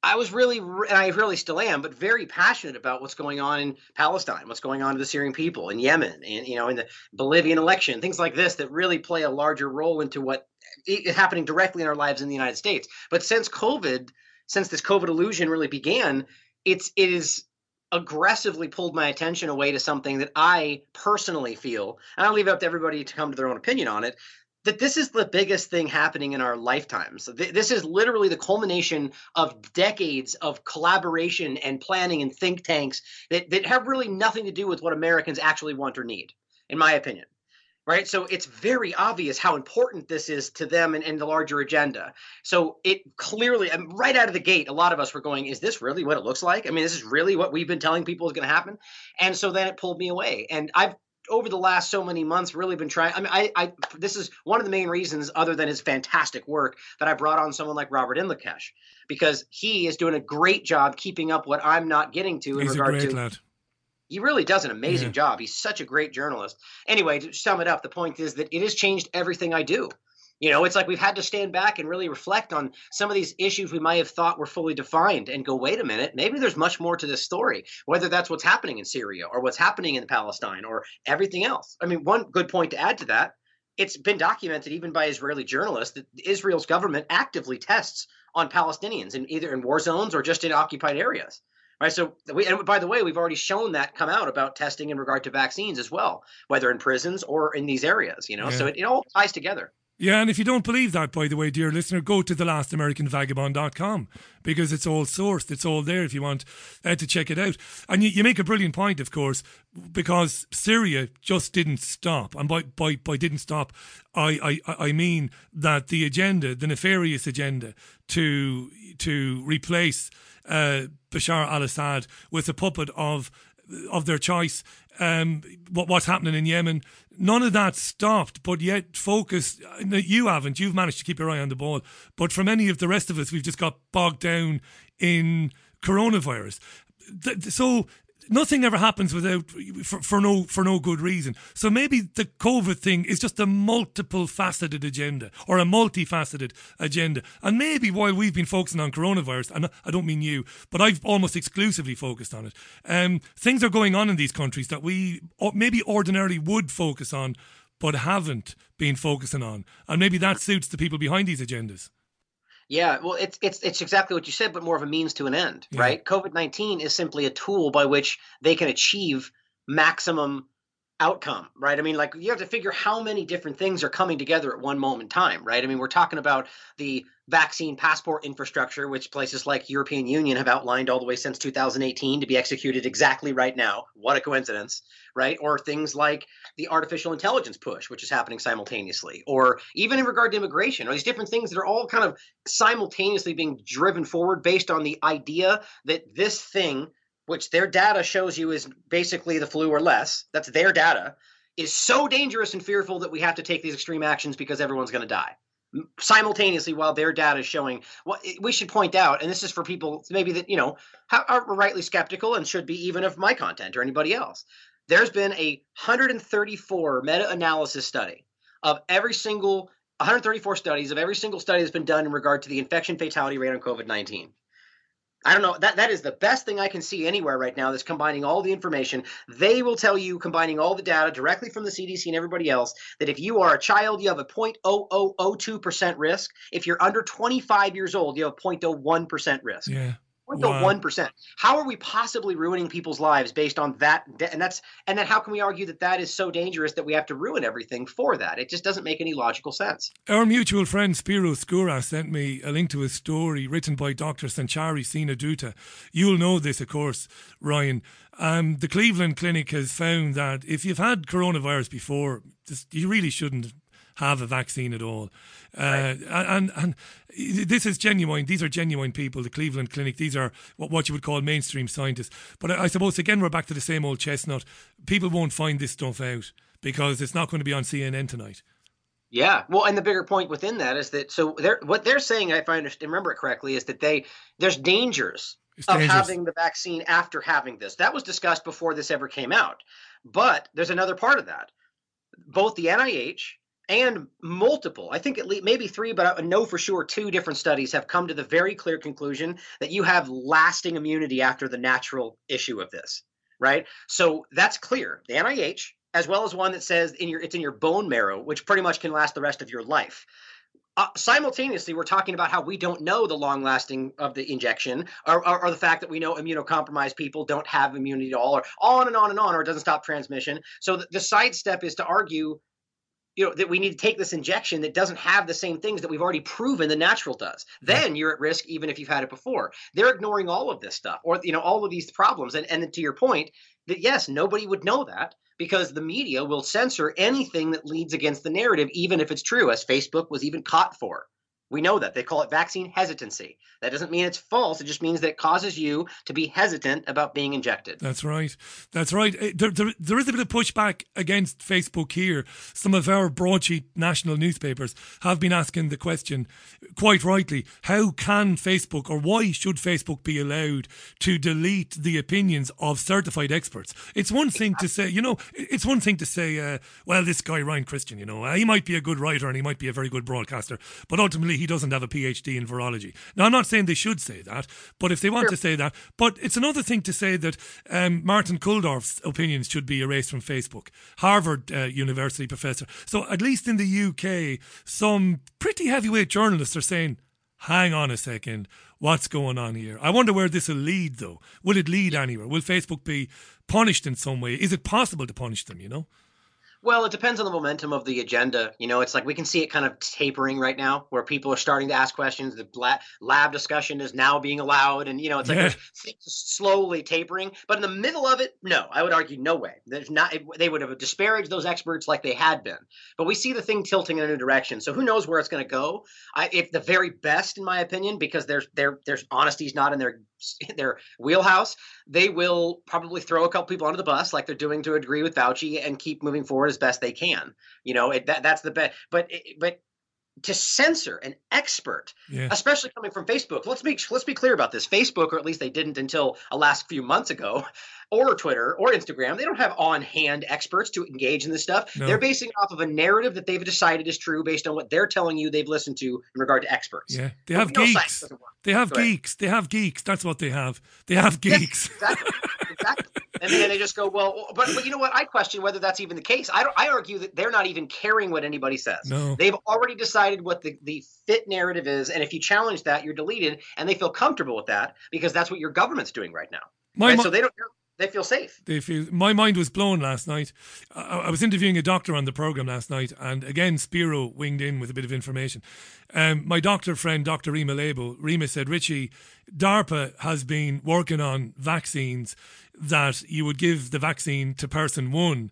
I was really, and I really still am, but very passionate about what's going on in Palestine, what's going on to the Syrian people, in Yemen, and you know, in the Bolivian election, things like this that really play a larger role into what is happening directly in our lives in the United States. But since COVID, since this COVID illusion really began, it's it is aggressively pulled my attention away to something that I personally feel, and I'll leave it up to everybody to come to their own opinion on it, that this is the biggest thing happening in our lifetimes. This is literally the culmination of decades of collaboration and planning and think tanks that, that have really nothing to do with what Americans actually want or need, in my opinion. Right. So it's very obvious how important this is to them and, and the larger agenda. So it clearly, um, right out of the gate, a lot of us were going, is this really what it looks like? I mean, this is really what we've been telling people is going to happen. And so then it pulled me away. And I've over the last so many months really been trying i mean I, I this is one of the main reasons other than his fantastic work that i brought on someone like robert inlakesh because he is doing a great job keeping up what i'm not getting to in He's regard to lad. he really does an amazing yeah. job he's such a great journalist anyway to sum it up the point is that it has changed everything i do you know, it's like we've had to stand back and really reflect on some of these issues we might have thought were fully defined and go, wait a minute, maybe there's much more to this story, whether that's what's happening in Syria or what's happening in Palestine or everything else. I mean, one good point to add to that it's been documented even by Israeli journalists that Israel's government actively tests on Palestinians in either in war zones or just in occupied areas. Right. So we, and by the way, we've already shown that come out about testing in regard to vaccines as well, whether in prisons or in these areas, you know, yeah. so it, it all ties together. Yeah, and if you don't believe that, by the way, dear listener, go to thelastamericanvagabond.com because it's all sourced. It's all there if you want uh, to check it out. And you, you make a brilliant point, of course, because Syria just didn't stop. And by, by, by didn't stop, I, I, I mean that the agenda, the nefarious agenda to, to replace uh, Bashar al Assad with a puppet of of their choice, um, what, what's happening in Yemen, none of that stopped, but yet focused. You haven't. You've managed to keep your eye on the ball. But for many of the rest of us, we've just got bogged down in coronavirus. So nothing ever happens without for, for no for no good reason. So maybe the COVID thing is just a multiple faceted agenda or a multifaceted agenda. And maybe while we've been focusing on coronavirus, and I don't mean you, but I've almost exclusively focused on it. Um, things are going on in these countries that we maybe ordinarily would focus on, but haven't been focusing on, and maybe that suits the people behind these agendas. Yeah, well, it's it's it's exactly what you said, but more of a means to an end, yeah. right? COVID nineteen is simply a tool by which they can achieve maximum outcome, right? I mean, like you have to figure how many different things are coming together at one moment in time, right? I mean, we're talking about the vaccine passport infrastructure, which places like European Union have outlined all the way since 2018 to be executed exactly right now. What a coincidence, right? Or things like the artificial intelligence push, which is happening simultaneously, or even in regard to immigration, or these different things that are all kind of simultaneously being driven forward based on the idea that this thing which their data shows you is basically the flu or less, that's their data, is so dangerous and fearful that we have to take these extreme actions because everyone's going to die. Simultaneously, while their data is showing, what we should point out, and this is for people maybe that you know are rightly skeptical and should be even of my content or anybody else. There's been a 134 meta-analysis study of every single 134 studies of every single study that's been done in regard to the infection fatality rate on COVID-19. I don't know. That that is the best thing I can see anywhere right now that's combining all the information. They will tell you, combining all the data directly from the CDC and everybody else, that if you are a child, you have a 0.0002% risk. If you're under 25 years old, you have a 0.01% risk. Yeah. The one percent? How are we possibly ruining people's lives based on that? And that's and then how can we argue that that is so dangerous that we have to ruin everything for that? It just doesn't make any logical sense. Our mutual friend Spiro Skouras sent me a link to a story written by Dr. Sanchari Sinha Dutta. You'll know this, of course, Ryan. Um, the Cleveland Clinic has found that if you've had coronavirus before, you really shouldn't have a vaccine at all. Uh, and and this is genuine. These are genuine people. The Cleveland Clinic. These are what, what you would call mainstream scientists. But I, I suppose again we're back to the same old chestnut. People won't find this stuff out because it's not going to be on CNN tonight. Yeah, well, and the bigger point within that is that so they're what they're saying, if I understand, remember it correctly, is that they there's dangers It's of dangerous. having the vaccine after having this. That was discussed before this ever came out. But there's another part of that. Both the NIH and multiple, I think at least maybe three, but I know for sure two different studies have come to the very clear conclusion that you have lasting immunity after the natural issue of this, right? So that's clear. The NIH, as well as one that says in your it's in your bone marrow, which pretty much can last the rest of your life. Uh, simultaneously, we're talking about how we don't know the long lasting of the injection, or, or, or the fact that we know immunocompromised people don't have immunity at all, or on and on and on, or it doesn't stop transmission. So the, the sidestep is to argue you know that we need to take this injection that doesn't have the same things that we've already proven the natural does. Then you're at risk even if you've had it before. They're ignoring all of this stuff or you know all of these problems. And and to your point that yes nobody would know that because the media will censor anything that leads against the narrative even if it's true as facebook was even caught for we know that they call it vaccine hesitancy that doesn't mean it's false it just means that it causes you to be hesitant about being injected That's right. That's right. Uh, There, there, there is a bit of pushback against Facebook here. Some of our broadsheet national newspapers have been asking the question, quite rightly, how can Facebook or why should Facebook be allowed to delete the opinions of certified experts? It's one thing to say, you know, it's one thing to say, uh, well, this guy, Ryan Cristian, you know, he might be a good writer and he might be a very good broadcaster, but ultimately he doesn't have a PhD in virology. Now, I'm not saying they should say that, but if they want to say that, but it's another thing to say that um, Martin Kulldorff's opinions should be erased from Facebook, Harvard uh, University professor. So at least in the UK, some pretty heavyweight journalists are saying, hang on a second, what's going on here? I wonder where this will lead, though. Will it lead anywhere? Will Facebook be punished in some way? Is it possible to punish them, you know? Well, it depends on the momentum of the agenda. You know, it's like we can see it kind of tapering right now, where people are starting to ask questions. The lab, lab discussion is now being allowed, and you know, it's like slowly tapering. But in the middle of it, no, I would argue no way. There's not. They would have disparaged those experts like they had been. But we see the thing tilting in a new direction. So who knows where it's going to go? I, if the very best, in my opinion, because there's their there's honesty's not in their their wheelhouse, they will probably throw a couple people under the bus, like they're doing to agree with Fauci, and keep moving forward as best they can. You know, it, that, that's the best. But but to censor an expert, Yeah. especially coming from Facebook, let's be let's be clear about this. Facebook, or at least they didn't until a last few months ago, or Twitter or Instagram, they don't have on-hand experts to engage in this stuff. No. They're basing it off of a narrative that they've decided is true based on what they're telling you they've listened to in regard to experts. Yeah, they have science geeks. They have geeks. They have geeks. That's what they have. They have geeks. exactly. exactly. And then they just go, well, but, but you know what? I question whether that's even the case. I. I argue that they're not even caring what anybody says. No. They've already decided what the, the fit narrative is, and if you challenge that, you're deleted, and they feel comfortable with that because that's what your government's doing right now. My right? mo- so they don't. they feel safe. They feel. My mind was blown last night. I, I, was interviewing a doctor on the program last night, and again, Spiro winged in with a bit of information. Um, my doctor friend, Dr. Rima Laibow, Rima said, Richie, DARPA has been working on vaccines that you would give the vaccine to person one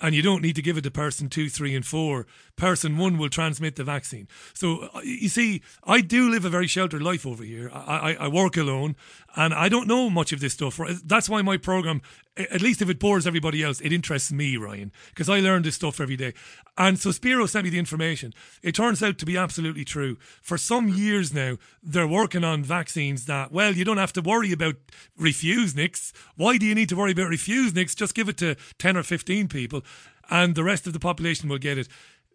and you don't need to give it to person two, three, and four. Person one will transmit the vaccine. So uh, you see, I do live a very sheltered life over here. I, I, I work alone, and I don't know much of this stuff. That's why my program, at least if it bores everybody else, it interests me, Ryan, because I learn this stuff every day. And so Spiro sent me the information. It turns out to be absolutely true. For some years now, they're working on vaccines that, well, you don't have to worry about refuseniks. Why do you need to worry about refuseniks? Just give it to 10 or 15 people, and the rest of the population will get it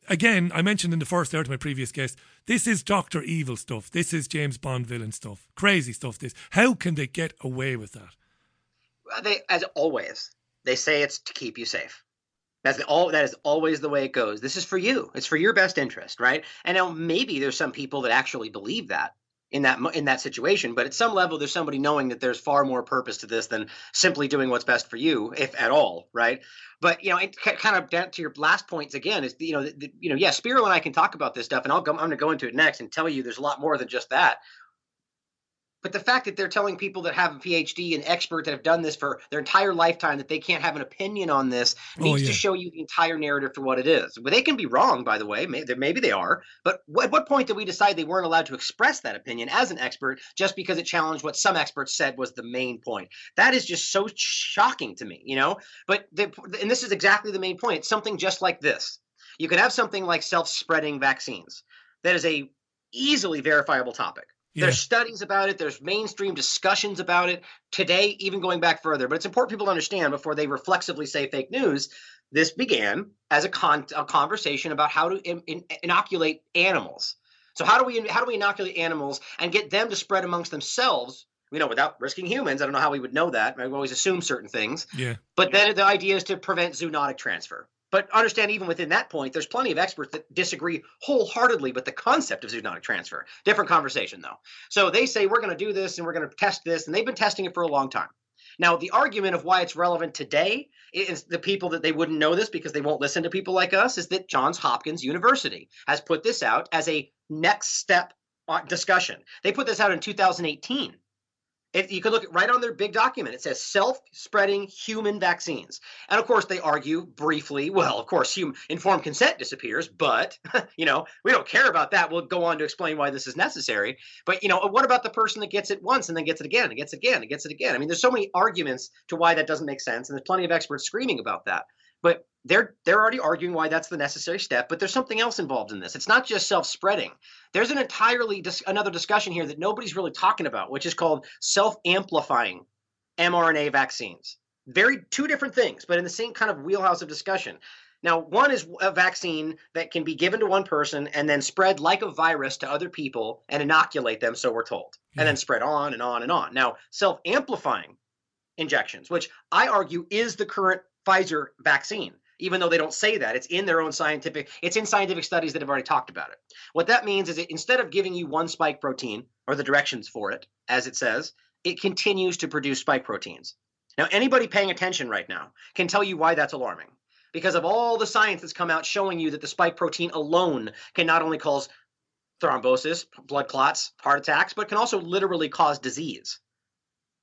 again, I mentioned in the first hour to my previous guest, this is Doctor Evil stuff. This is James Bond villain stuff. Crazy stuff. This. How can they get away with that? They, as always, they say it's to keep you safe. That's the, all. That is always the way it goes. This is for you. It's for your best interest, right? And now maybe there's some people that actually believe that in that in that situation, but at some level, there's somebody knowing that there's far more purpose to this than simply doing what's best for you, if at all, right? But you know, it kind of down to your last points again is you know, the, you know, yeah, Spiro and I can talk about this stuff, and I'll go, I'm going to go into it next and tell you there's a lot more than just that. But the fact that they're telling people that have a PhD and experts that have done this for their entire lifetime that they can't have an opinion on this oh, needs yeah. to show you the entire narrative for what it is. Well, they can be wrong, by the way. Maybe, maybe they are. But at what point did we decide they weren't allowed to express that opinion as an expert just because it challenged what some experts said was the main point? That is just so shocking to me, you know? But the, and this is exactly the main point. It's something just like this. You could have something like self-spreading vaccines. That is a easily verifiable topic yeah. There's studies about it. There's mainstream discussions about it today, even going back further. But it's important people to understand before they reflexively say fake news. This began as a, con- a conversation about how to in- in- inoculate animals. So how do we how do we inoculate animals and get them to spread amongst themselves? You know, without risking humans. I don't know how we would know that. I always assume certain things. Yeah. But then the idea is to prevent zoonotic transfer. But understand, even within that point, there's plenty of experts that disagree wholeheartedly with the concept of zoonotic transfer. Different conversation, though. So they say we're going to do this and we're going to test this, and they've been testing it for a long time. Now, the argument of why it's relevant today is the people that they wouldn't know this because they won't listen to people like us is that Johns Hopkins University has put this out as a next step uh, discussion. They put this out in 2018. If you can look right on their big document, it says self-spreading human vaccines. And of course, they argue briefly, well, of course, human, informed consent disappears, but you know, we don't care about that. We'll go on to explain why this is necessary. But you know, uh, what about the person that gets it once and then gets it again and gets it again and gets it again? I mean, there's so many arguments to why that doesn't make sense, and there's plenty of experts screaming about that. But they're they're already arguing why that's the necessary step but there's something else involved in this. It's not just self-spreading. There's an entirely dis- another discussion here that nobody's really talking about which is called self-amplifying mrna vaccines. Very two different things but in the same kind of wheelhouse of discussion. Now one is a vaccine that can be given to one person and then spread like a virus to other people and inoculate them so we're told yeah. and then hmm. spread on and on and on. Now self-amplifying injections which i argue is the current pfizer vaccine even though they don't say that. It's in their own scientific, it's in scientific studies that have already talked about it. What that means is that instead of giving you one spike protein or the directions for it, as it says, it continues to produce spike proteins. Now, anybody paying attention right now can tell you why that's alarming. Because of all the science that's come out showing you that the spike protein alone can not only cause thrombosis, blood clots, heart attacks, but can also literally cause disease.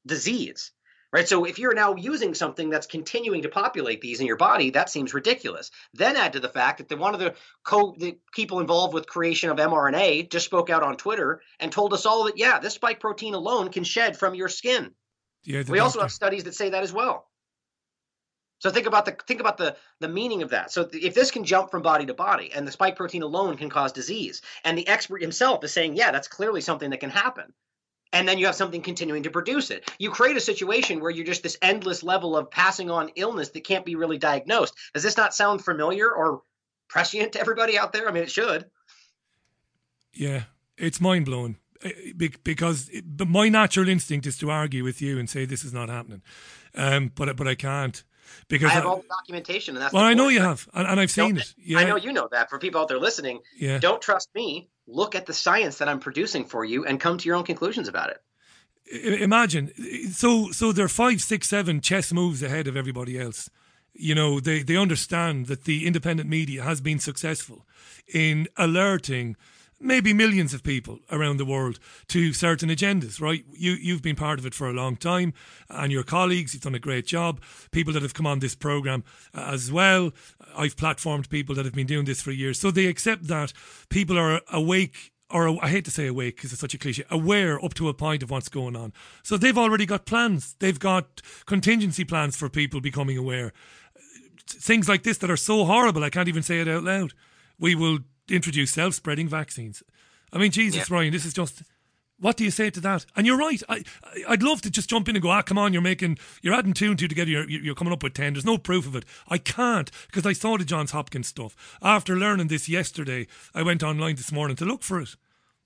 Disease right? So if you're now using something that's continuing to populate these in your body, that seems ridiculous. Then add to the fact that the, one of the co the people involved with creation of mRNA just spoke out on Twitter and told us all that yeah, this spike protein alone can shed from your skin. Yeah, we doctor. also have studies that say that as well. So think about the think about the the meaning of that. So if this can jump from body to body, and the spike protein alone can cause disease, and the expert himself is saying, yeah, that's clearly something that can happen and then you have something continuing to produce it. You create a situation where you're just this endless level of passing on illness that can't be really diagnosed. Does this not sound familiar or prescient to everybody out there? I mean, it should. Yeah, it's mind blowing eh, because my natural instinct is to argue with you and say this is not happening, um, but but I can't because I have all the documentation, and that's well, I know you have, and, and I've seen don't, it. Yeah. I know you know that. For people out there listening, yeah. don't trust me look at the science that I'm producing for you and come to your own conclusions about it. imagine so so they're five six seven chess moves ahead of everybody else you know they they understand that the independent media has been successful in alerting maybe millions of people around the world to certain agendas right you you've been part of it for a long time and your colleagues you've done a great job people that have come on this program uh, as well i've platformed people that have been doing this for years so they accept that people are awake or I hate to say awake because it's such a cliche, aware up to a point of what's going on. So they've already got plans. They've got contingency plans for people becoming aware. Things like this that are so horrible, I can't even say it out loud. We will introduce self spreading vaccines. I mean, Jesus, yeah. Ryan, this is just. What do you say to that? And you're right. I, I'd love to just jump in and go, ah, come on, you're making, you're adding two and two together. You're, you're coming up with 10. There's no proof of it. I can't because I saw the Johns Hopkins stuff. After learning this yesterday, I went online this morning to look for it.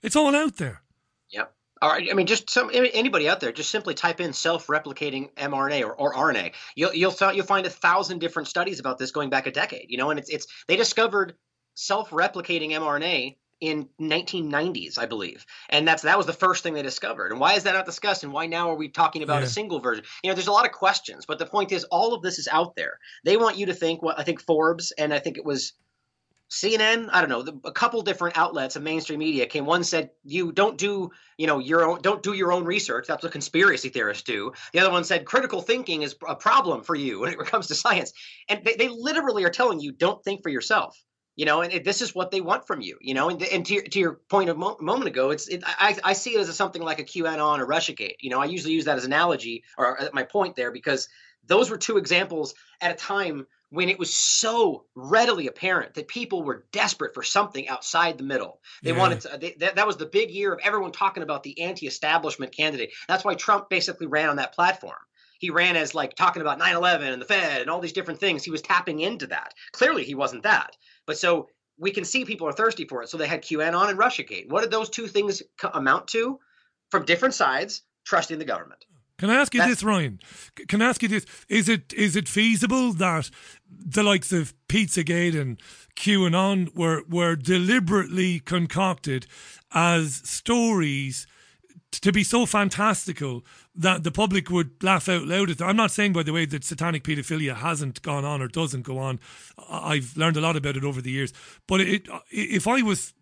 It's all out there. Yep. All right. I mean, just some anybody out there, just simply type in self-replicating mRNA or, or RNA. You'll you'll you'll find a thousand different studies about this going back a decade. You know, and it's it's they discovered self-replicating mRNA in 1990s, I believe, and that's that was the first thing they discovered. And why is that not discussed? And why now are we talking about yeah. a single version? You know, there's a lot of questions, but the point is, all of this is out there. They want you to think what I think Forbes and I think it was CNN, I don't know, the, a couple different outlets of mainstream media came. One said you don't do, you know, your own, don't do your own research. That's what conspiracy theorists do. The other one said critical thinking is a problem for you when it comes to science. And they, they literally are telling you don't think for yourself you know, and it, this is what they want from you, you know, and, and to, your, to your point a mo- moment ago, it's it, I, I see it as a, something like a QAnon or RussiaGate. You know, I usually use that as an analogy or my point there because those were two examples at a time when it was so readily apparent that people were desperate for something outside the middle. They yeah. wanted to, they, that, that was the big year of everyone talking about the anti-establishment candidate. That's why Trump basically ran on that platform he ran as like talking about 9-11 and the fed and all these different things he was tapping into that clearly he wasn't that but so we can see people are thirsty for it. So they had QAnon and Russiagate. What did those two things amount to? From different sides, trusting the government. Can I ask you That's, this, Ryan? Can I ask you this? Is it is it feasible that the likes of Pizzagate and QAnon were were deliberately concocted as stories to be so fantastical that the public would laugh out loud at them. I'm not saying, by the way, that satanic paedophilia hasn't gone on or doesn't go on. I've learned a lot about it over the years. But it, if I was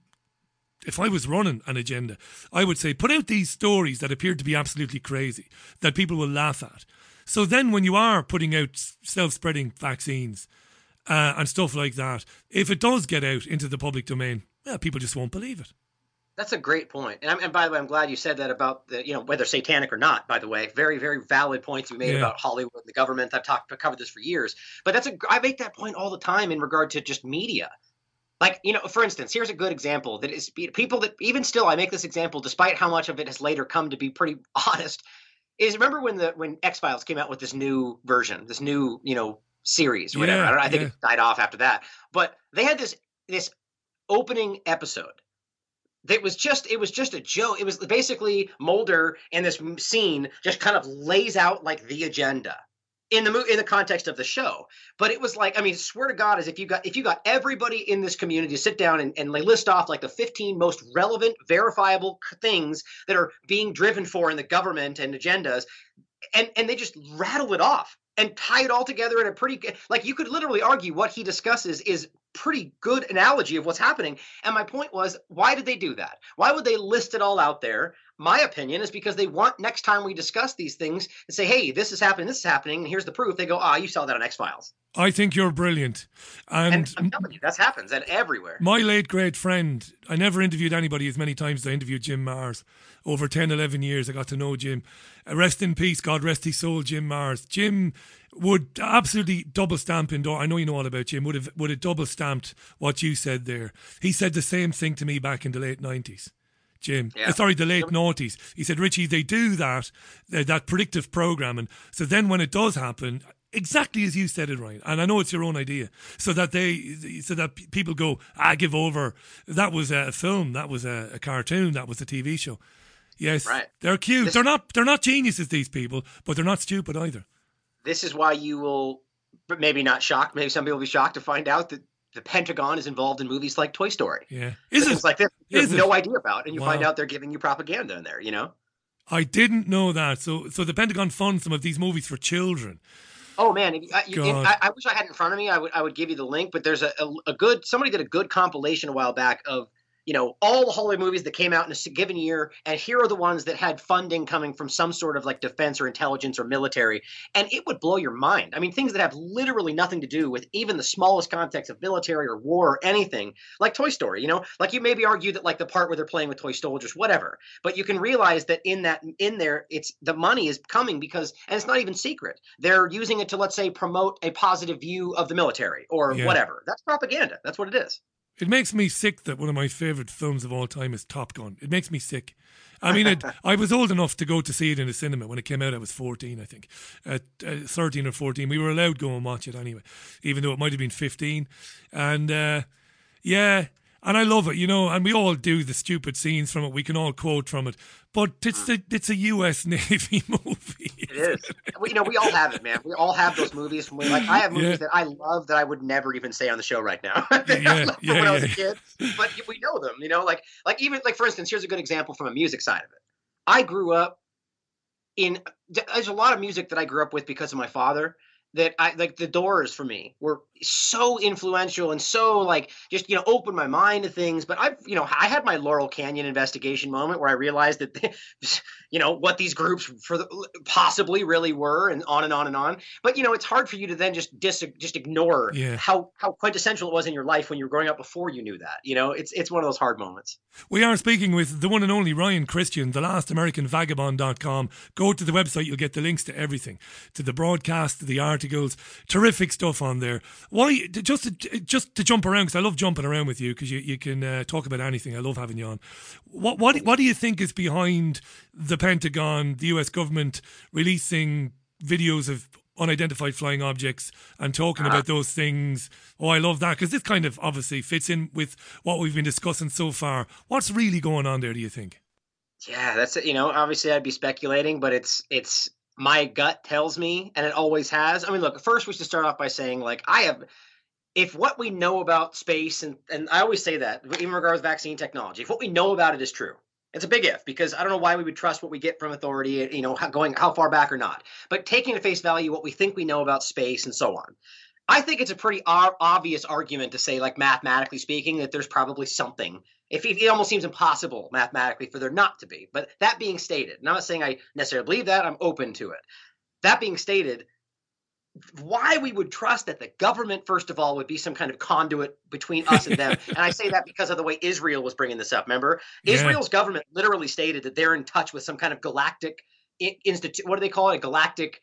if I was running an agenda, I would say put out these stories that appear to be absolutely crazy that people will laugh at. So then, when you are putting out self-spreading vaccines uh, and stuff like that, if it does get out into the public domain, people just won't believe it. That's a great point. And, and, by the way, I'm glad you said that about the, you know, whether satanic or not, by the way, very, very valid points you made yeah. about Hollywood and the government. I've talked, I covered this for years, but that's a, I make that point all the time in regard to just media. Like, you know, for instance, here's a good example that is people that even still, I make this example, despite how much of it has later come to be pretty honest, is remember when the, when X Files came out with this new version, this new, you know, series or whatever. Yeah, I, I think yeah. it died off after that, but they had this, this opening episode that was just it was just a joke. It was basically Mulder and this scene just kind of lays out like the agenda in the mo- in the context of the show. But it was like I mean, swear to God, as if you got if you got everybody in this community to sit down and, and they list off like the 15 most relevant, verifiable things that are being driven for in the government and agendas, and and they just rattle it off and tie it all together in a pretty like you could literally argue what he discusses is pretty good analogy of what's happening. And my point was, why did they do that? Why would they list it all out there? My opinion is because they want next time we discuss these things and say, hey, this is happening, this is happening, and here's the proof. They go, ah, you saw that on X Files. I think you're brilliant. And, and I'm telling you, that happens and everywhere. My late great friend, I never interviewed anybody as many times as I interviewed Jim Marrs. Over 10, 11 years, I got to know Jim. Rest in peace, God rest his soul, Jim Marrs. Jim would absolutely double stamp indoor. I know you know all about Jim. Would have would have double stamped what you said there. He said the same thing to me back in the late nineties. Jim, yeah. uh, sorry, the late noughties. He said, Richie, they do that, uh, that predictive programming. So then when it does happen, exactly as you said it, right, and I know it's your own idea, so that they, so that people go, I give over. That was a film, that was a, a cartoon, that was a TV show. Yes, right. they're cute. This- they're not, they're not geniuses. These people, but they're not stupid either this is why you will but maybe not shocked. Maybe some people will be shocked to find out that the Pentagon is involved in movies like Toy Story. Yeah, is it like this? You is have it? no idea about, and you wow. find out they're giving you propaganda in there. You know. I didn't know that. So, so the Pentagon funds some of these movies for children. Oh man, if, I, if. I, I wish I had it in front of me. I would I would give you the link, but there's a, a, a good somebody did a good compilation a while back of you know all the Hollywood movies that came out in a given year, and here are the ones that had funding coming from some sort of like defense or intelligence or military, and it would blow your mind. I mean, things that have literally nothing to do with even the smallest context of military or war or anything, like Toy Story. You know, like you maybe argue that like the part where they're playing with toy soldiers, whatever, but you can realize that in that in there, it's the money is coming because, and it's not even secret. They're using it to let's say promote a positive view of the military or Yeah. whatever. That's propaganda. That's what it is. It makes me sick that one of my favorite films of all time is Top Gun. It makes me sick. I mean, it, I was old enough to go to see it in the cinema when it came out. I was 14, I think, at uh, 13 or 14. We were allowed to go and watch it anyway, even though it might have been 15. And uh, yeah, and I love it, you know. And we all do the stupid scenes from it. We can all quote from it, but it's a, it's a U.S. Navy movie. It is. we, you know, we all have it, man. We all have those movies from when, like, I have movies Yeah. that I love that I would never even say on the show right now. Yeah, yeah, when I was a kid, but we know them. You know, like, like even like for instance, here's a good example from a music side of it. I grew up in. There's a lot of music that I grew up with because of my father. That I like the Doors for me were so influential and so like just you know opened my mind to things. But I've you know I had my Laurel Canyon investigation moment where I realized that you know what these groups for the, possibly really were and on and on and on but you know it's hard for you to then just dis, just ignore Yeah. how how quintessential it was in your life when you were growing up before you knew that you know it's it's one of those hard moments We are speaking with the one and only Ryan Cristian, the last American Vagabond.com. Go to the website, you'll get the links to everything, to the broadcast, to the articles, terrific stuff on there. Why, just to, just to jump around, because I love jumping around with you, because you, you can uh, talk about anything. I love having you on. What, what, what do you think is behind the Pentagon, the US government releasing videos of unidentified flying objects and talking about those things. Oh, I love that because this kind of obviously fits in with what we've been discussing so far. What's really going on there, do you think? yeah that's it you know obviously i'd be speculating but it's it's my gut tells me and it always has i mean look first we should start off by saying like i have if what we know about space and and i always say that even regards vaccine technology if what we know about it is true it's a big if because I don't know why we would trust what we get from authority, you know, going how far back or not. But taking at face value what we think we know about space and so on, I think it's a pretty obvious argument to say, like mathematically speaking, that there's probably something. If it, it almost seems impossible mathematically for there not to be. But that being stated, and I'm not saying I necessarily believe that. I'm open to it. That being stated, why we would trust that the government, first of all, would be some kind of conduit between us and them. and I say that because of the way Israel was bringing this up. Remember, Yeah. Israel's government literally stated that they're in touch with some kind of galactic institute. What do they call it? A galactic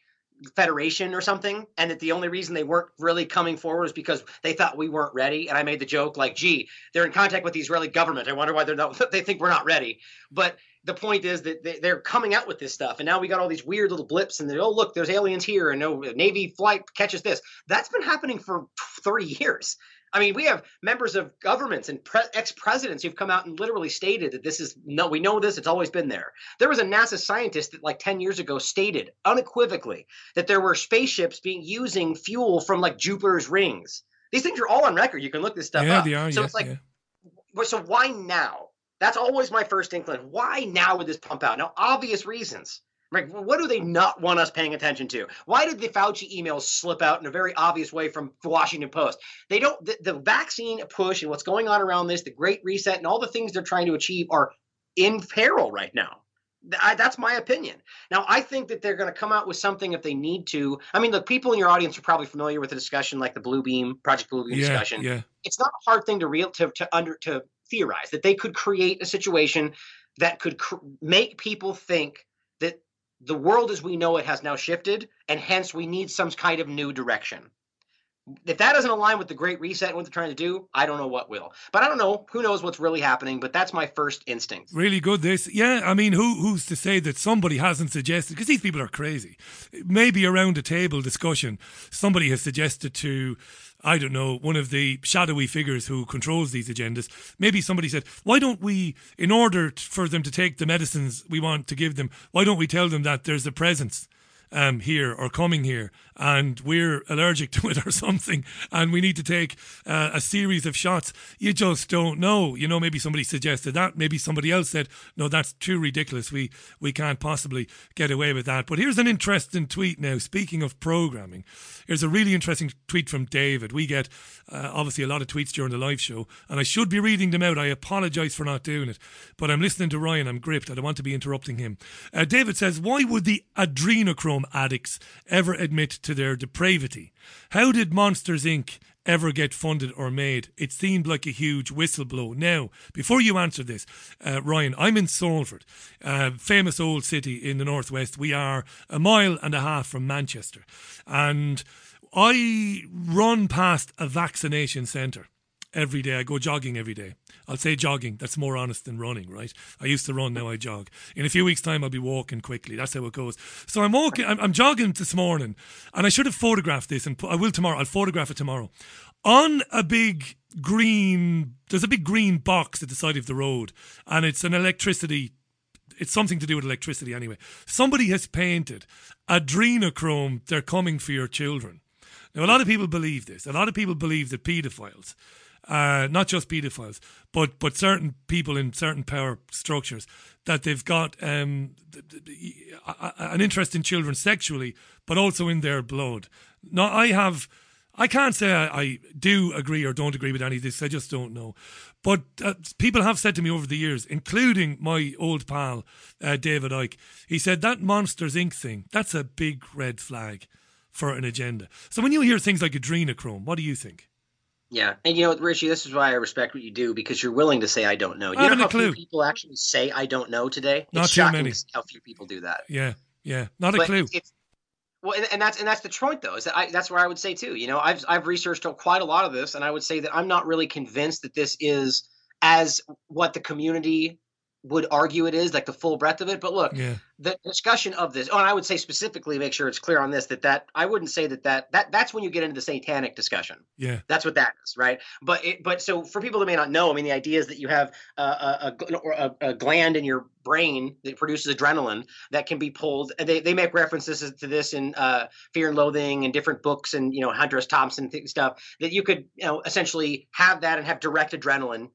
federation or something and that the only reason they weren't really coming forward is because they thought we weren't ready. And i made the joke like gee they're in contact with the israeli government. I wonder why they're not they think we're not ready. But the point is that they, they're coming out with this stuff. And now we got all these weird little blips and oh look there's aliens here and oh, no navy flight catches this. That's been happening for 30 years I mean, we have members of governments and pre- ex-presidents who've come out and literally stated that this is no, we know this. It's always been there. There was a NASA scientist that, like 10 years ago, stated unequivocally that there were spaceships being using fuel from like Jupiter's rings. These things are all on record. You can look this stuff yeah, up. they are. so yeah, it's like, yeah. so why now? That's always my first inkling. Why now would this pump out? Now, obvious reasons. Right? What do they not want us paying attention to? Why did the Fauci emails slip out in a very obvious way from the Washington Post? They don't. The, the vaccine push and what's going on around this, the Great Reset, and all the things they're trying to achieve are in peril right now. I, that's my opinion. Now, I think that they're going to come out with something if they need to. I mean, the people in your audience are probably familiar with the discussion, like the Blue Beam Project Blue Beam Yeah, discussion yeah. it's not a hard thing to real to, to under to theorize that they could create a situation that could cr- make people think that the world as we know it has now shifted and hence we need some kind of new direction if that doesn't align with the great reset and what they're trying to do i don't know what will but i don't know who knows what's really happening but that's my first instinct Really good. This, yeah. I mean, who who's to say that somebody hasn't suggested? Because these people are crazy. Maybe around a table discussion, somebody has suggested to, I don't know, one of the shadowy figures who controls these agendas. Maybe somebody said, "Why don't we, in order for them to take the medicines we want to give them, why don't we tell them that there's a presence?" Um, here or coming here and we're allergic to it or something and we need to take uh, a series of shots. You just don't know. You know, maybe somebody suggested that. Maybe somebody else said, no, that's too ridiculous. We, we can't possibly get away with that. But here's an interesting tweet now. Speaking of programming, here's a really interesting tweet from David. We get uh, obviously a lot of tweets during the live show and I should be reading them out. I apologize for not doing it, but I'm listening to Ryan. I'm gripped. I don't want to be interrupting him. Uh, David says, why would the adrenochrome addicts ever admit to their depravity? How did Monsters Inc. ever get funded or made? It seemed like a huge whistleblow. Now, before you answer this, uh, Ryan, I'm in Salford, a famous old city in the northwest. We are a mile and a half from Manchester, and I run past a vaccination centre every day. I go jogging every day. I'll say jogging. That's more honest than running, right? I used to run, now I jog. In a few weeks' time, I'll be walking quickly. That's how it goes. So I'm walking. I'm, I'm jogging this morning, and I should have photographed this, and I will tomorrow. I'll photograph it tomorrow. On a big green, there's a big green box at the side of the road, and it's an electricity it's something to do with electricity anyway. Somebody has painted adrenochrome, they're coming for your children. Now, a lot of people believe this. A lot of people believe that paedophiles, uh, not just paedophiles, but but certain people in certain power structures, that they've got um, an interest in children sexually, but also in their blood. Now, I have. I can't say I, I, do agree or don't agree with any of this. I just don't know. But uh, people have said to me over the years, including my old pal uh, David Icke, he said that Monsters Inc. thing, that's a big red flag for an agenda. So when you hear things like adrenochrome, what do you think? Yeah, and you know, Richie, this is why I respect what you do because you're willing to say I don't know. You know how few people actually say I don't know today? Not it's too many. to how few people do that. Yeah, yeah, not a clue. It's, well, and, and that's and that's the point though. Is that I, that's where I would say too. You know, I've I've researched quite a lot of this, and I would say that I'm not really convinced that this is as what the community would argue it is, like the full breadth of it. But look, Yeah. the discussion of this. Oh, and I would say specifically, make sure it's clear on this that that I wouldn't say that that that that's when you get into the satanic discussion. Yeah. That's what that is, right? But it, but so for people that may not know, I mean, the idea is that you have a, a, a, a, gland in your brain that produces adrenaline that can be pulled. And they, they make references to this in uh, Fear and Loathing and different books and you know Hunter S. Thompson th- stuff that you could you know essentially have that and have direct adrenaline.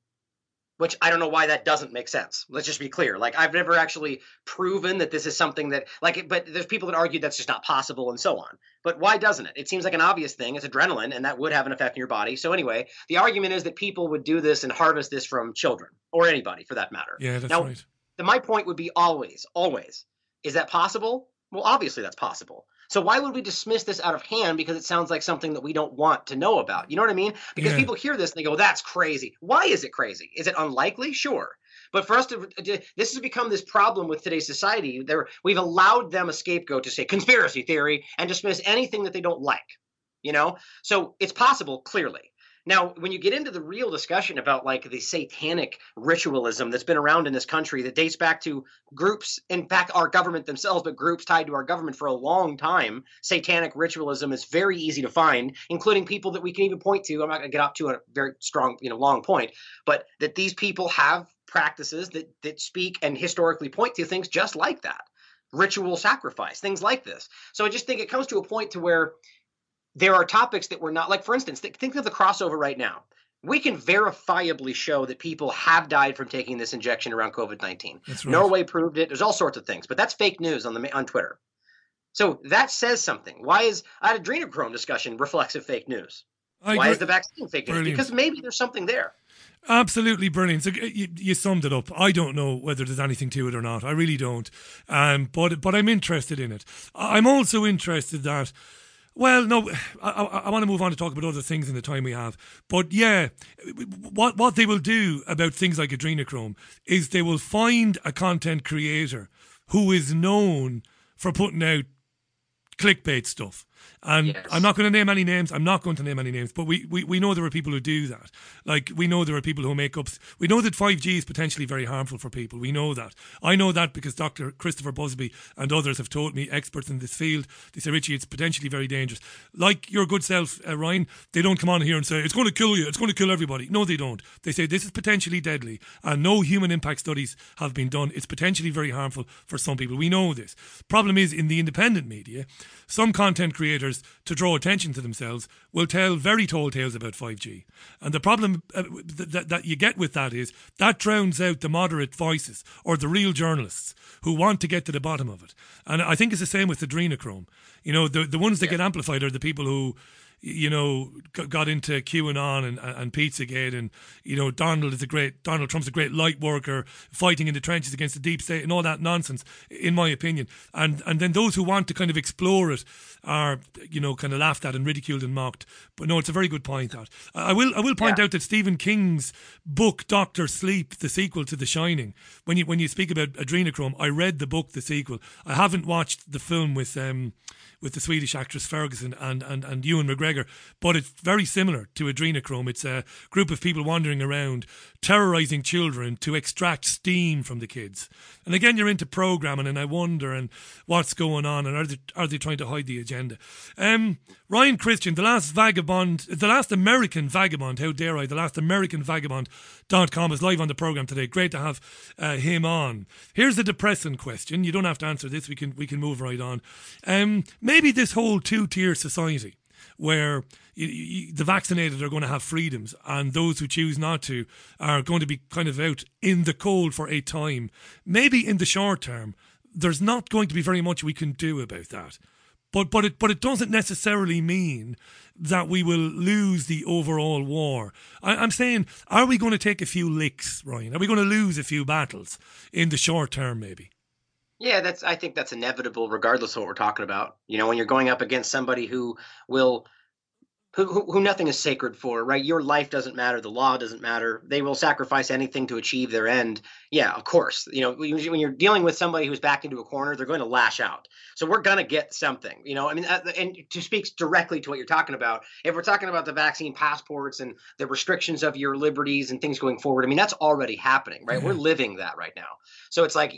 Which I don't know why that doesn't make sense. Let's just be clear. Like I've never actually proven that this is something that like. But there's people that argue that's just not possible and so on. But why doesn't it? It seems like an obvious thing. It's adrenaline, and that would have an effect on your body. So anyway, the argument is that people would do this and harvest this from children or anybody for that matter. Yeah, that's now, right. the, my point would be always, always, is that possible? Well, obviously that's possible. So why would we dismiss this out of hand because it sounds like something that we don't want to know about? You know what I mean? Because Yeah. people hear this and they go, "That's crazy." Why is it crazy? Is it unlikely? Sure. But for us to, to- this has become this problem with today's society. There, we've allowed them a scapegoat to say conspiracy theory and dismiss anything that they don't like. You know, so it's possible clearly. Now, when you get into the real discussion about like the satanic ritualism that's been around in this country that dates back to groups, in fact, our government themselves, but groups tied to our government for a long time, satanic ritualism is very easy to find, including people that we can even point to. I'm not going to get up to a very strong, you know, long point, but that these people have practices that that speak and historically point to things just like that ritual sacrifice things like this so i just think it comes to a point to where there are topics that we're not like for instance th- think of the crossover right now we can verifiably show that people have died from taking this injection around covid-19 That's right. norway proved it there's all sorts of things but that's fake news on the on twitter so that says something why is that adrenochrome discussion reflexive fake news I why agree. is the vaccine fake news Brilliant. because maybe there's something there Absolutely brilliant. So uh, you, you summed it up. I don't know whether there's anything to it or not. I really don't. Um, but but I'm interested in it. I'm also interested that. Well, no, I, I, I want to move on to talk about other things in the time we have. But yeah, what what they will do about things like adrenochrome is they will find a content creator who is known for putting out clickbait stuff And Yes. I'm not going to name any names. I'm not going to name any names, but we, we, we know there are people who do that. Like, we know there are people who make up. We know that 5G is potentially very harmful for people. We know that. I know that because Dr. Christopher Busby and others have told me, experts in this field, they say, Richie, it's potentially very dangerous. Like your good self, uh, Ryan, they don't come on here and say, it's going to kill you, it's going to kill everybody. No, they don't. They say, this is potentially deadly, and no human impact studies have been done. It's potentially very harmful for some people. We know this. Problem is, in the independent media, some content creators, to draw attention to themselves, will tell very tall tales about 5G. And the problem uh, th- th- that you get with that is that drowns out the moderate voices or the real journalists who want to get to the bottom of it. And I think it's the same with adrenochrome. You know, the, the ones that get amplified are the people who you know, got into QAnon and, and Pizzagate, and you know, Donald is a great Donald Trump's a great light worker, fighting in the trenches against the deep state and all that nonsense, in my opinion. And and then those who want to kind of explore it are, you know, kind of laughed at and ridiculed and mocked. But no, it's a very good point. That I will I will point out that Stephen King's book Doctor Sleep, the sequel to The Shining. When you when you speak about adrenochrome, I read the book, the sequel. I haven't watched the film with um with the Swedish actress Ferguson and, and, and Ewan McGregor, but it's very similar to adrenochrome. It's a group of people wandering around terrorizing children to extract steam from the kids. And again, you're into programming, and I wonder and what's going on, and are they, are they trying to hide the agenda? Um, Ryan Cristian, the last vagabond, the last American vagabond, how dare I, the last American vagabond.com is live on the program today. Great to have uh, him on. Here's a depressing question. You don't have to answer this. We can we can move right on. Um, maybe this whole two tier society where you, you, the vaccinated are going to have freedoms and those who choose not to are going to be kind of out in the cold for a time. Maybe in the short term, there's not going to be very much we can do about that. But but it but it doesn't necessarily mean that we will lose the overall war. I, I'm saying, are we going to take a few licks, Ryan? Are we going to lose a few battles in the short term, maybe? Yeah, that's. I think that's inevitable, regardless of what we're talking about. You know, when you're going up against somebody who will, who, who, who nothing is sacred for, right? Your life doesn't matter, the law doesn't matter. They will sacrifice anything to achieve their end. Yeah, of course. You know, when you- when you're dealing with somebody who's backed into a corner, they're going to lash out. So we're going to get something. You know, I mean, uh, and to speak directly to what you're talking about, if we're talking about the vaccine passports and the restrictions of your liberties and things going forward, I mean, that's already happening, right? We're living that right now. So it's like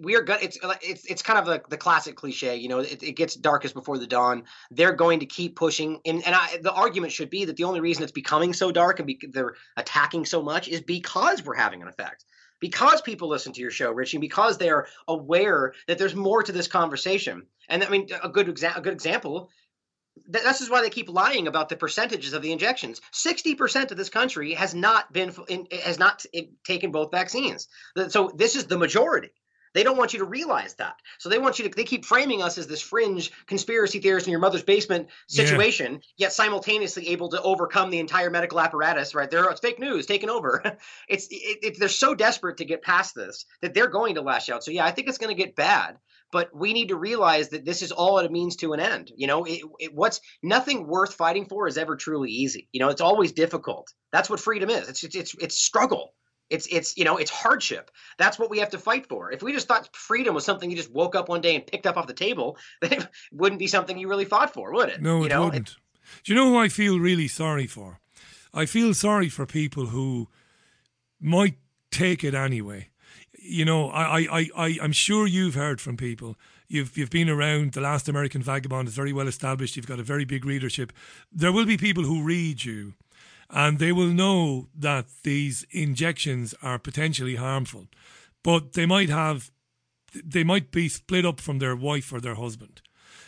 we are going. It's it's it's kind of like the classic cliche. You know, it, it gets darkest before the dawn. They're going to keep pushing, and and I, the argument should be that the only reason it's becoming so dark and be, they're attacking so much is because we're having an effect. Because people listen to your show, Richie, because they are aware that there's more to this conversation. And I mean, a good exa- a good example th- this is why they keep lying about the percentages of the injections. Sixty percent of this country has not been in, has not t- taken both vaccines. So this is the majority. They don't want you to realize that. So they want you to. They keep framing us as this fringe conspiracy theorist in your mother's basement Yeah. situation, yet simultaneously able to overcome the entire medical apparatus. Right there, it's fake news taken over. It's it, it, they're so desperate to get past this that they're going to lash out. So yeah, I think it's going to get bad but we need to realize that this is all it means to an end. You know, it, it, what's nothing worth fighting for is ever truly easy. You know, it's always difficult. That's what freedom is. It's it's it's, it's struggle. It's it's you know it's hardship. That's what we have to fight for. If we just thought freedom was something you just woke up one day and picked up off the table, then it wouldn't be something you really fought for, would it? No, you it know? wouldn't. Do you know who I feel really sorry for? I feel sorry for people who might take it anyway. You know, I, I, I, I, I'm sure you've heard from people. You've, you've been around. The Last American Vagabond is very well established. You've got a very big readership. There will be people who read you and they will know that these injections are potentially harmful, but they might have, they might be split up from their wife or their husband.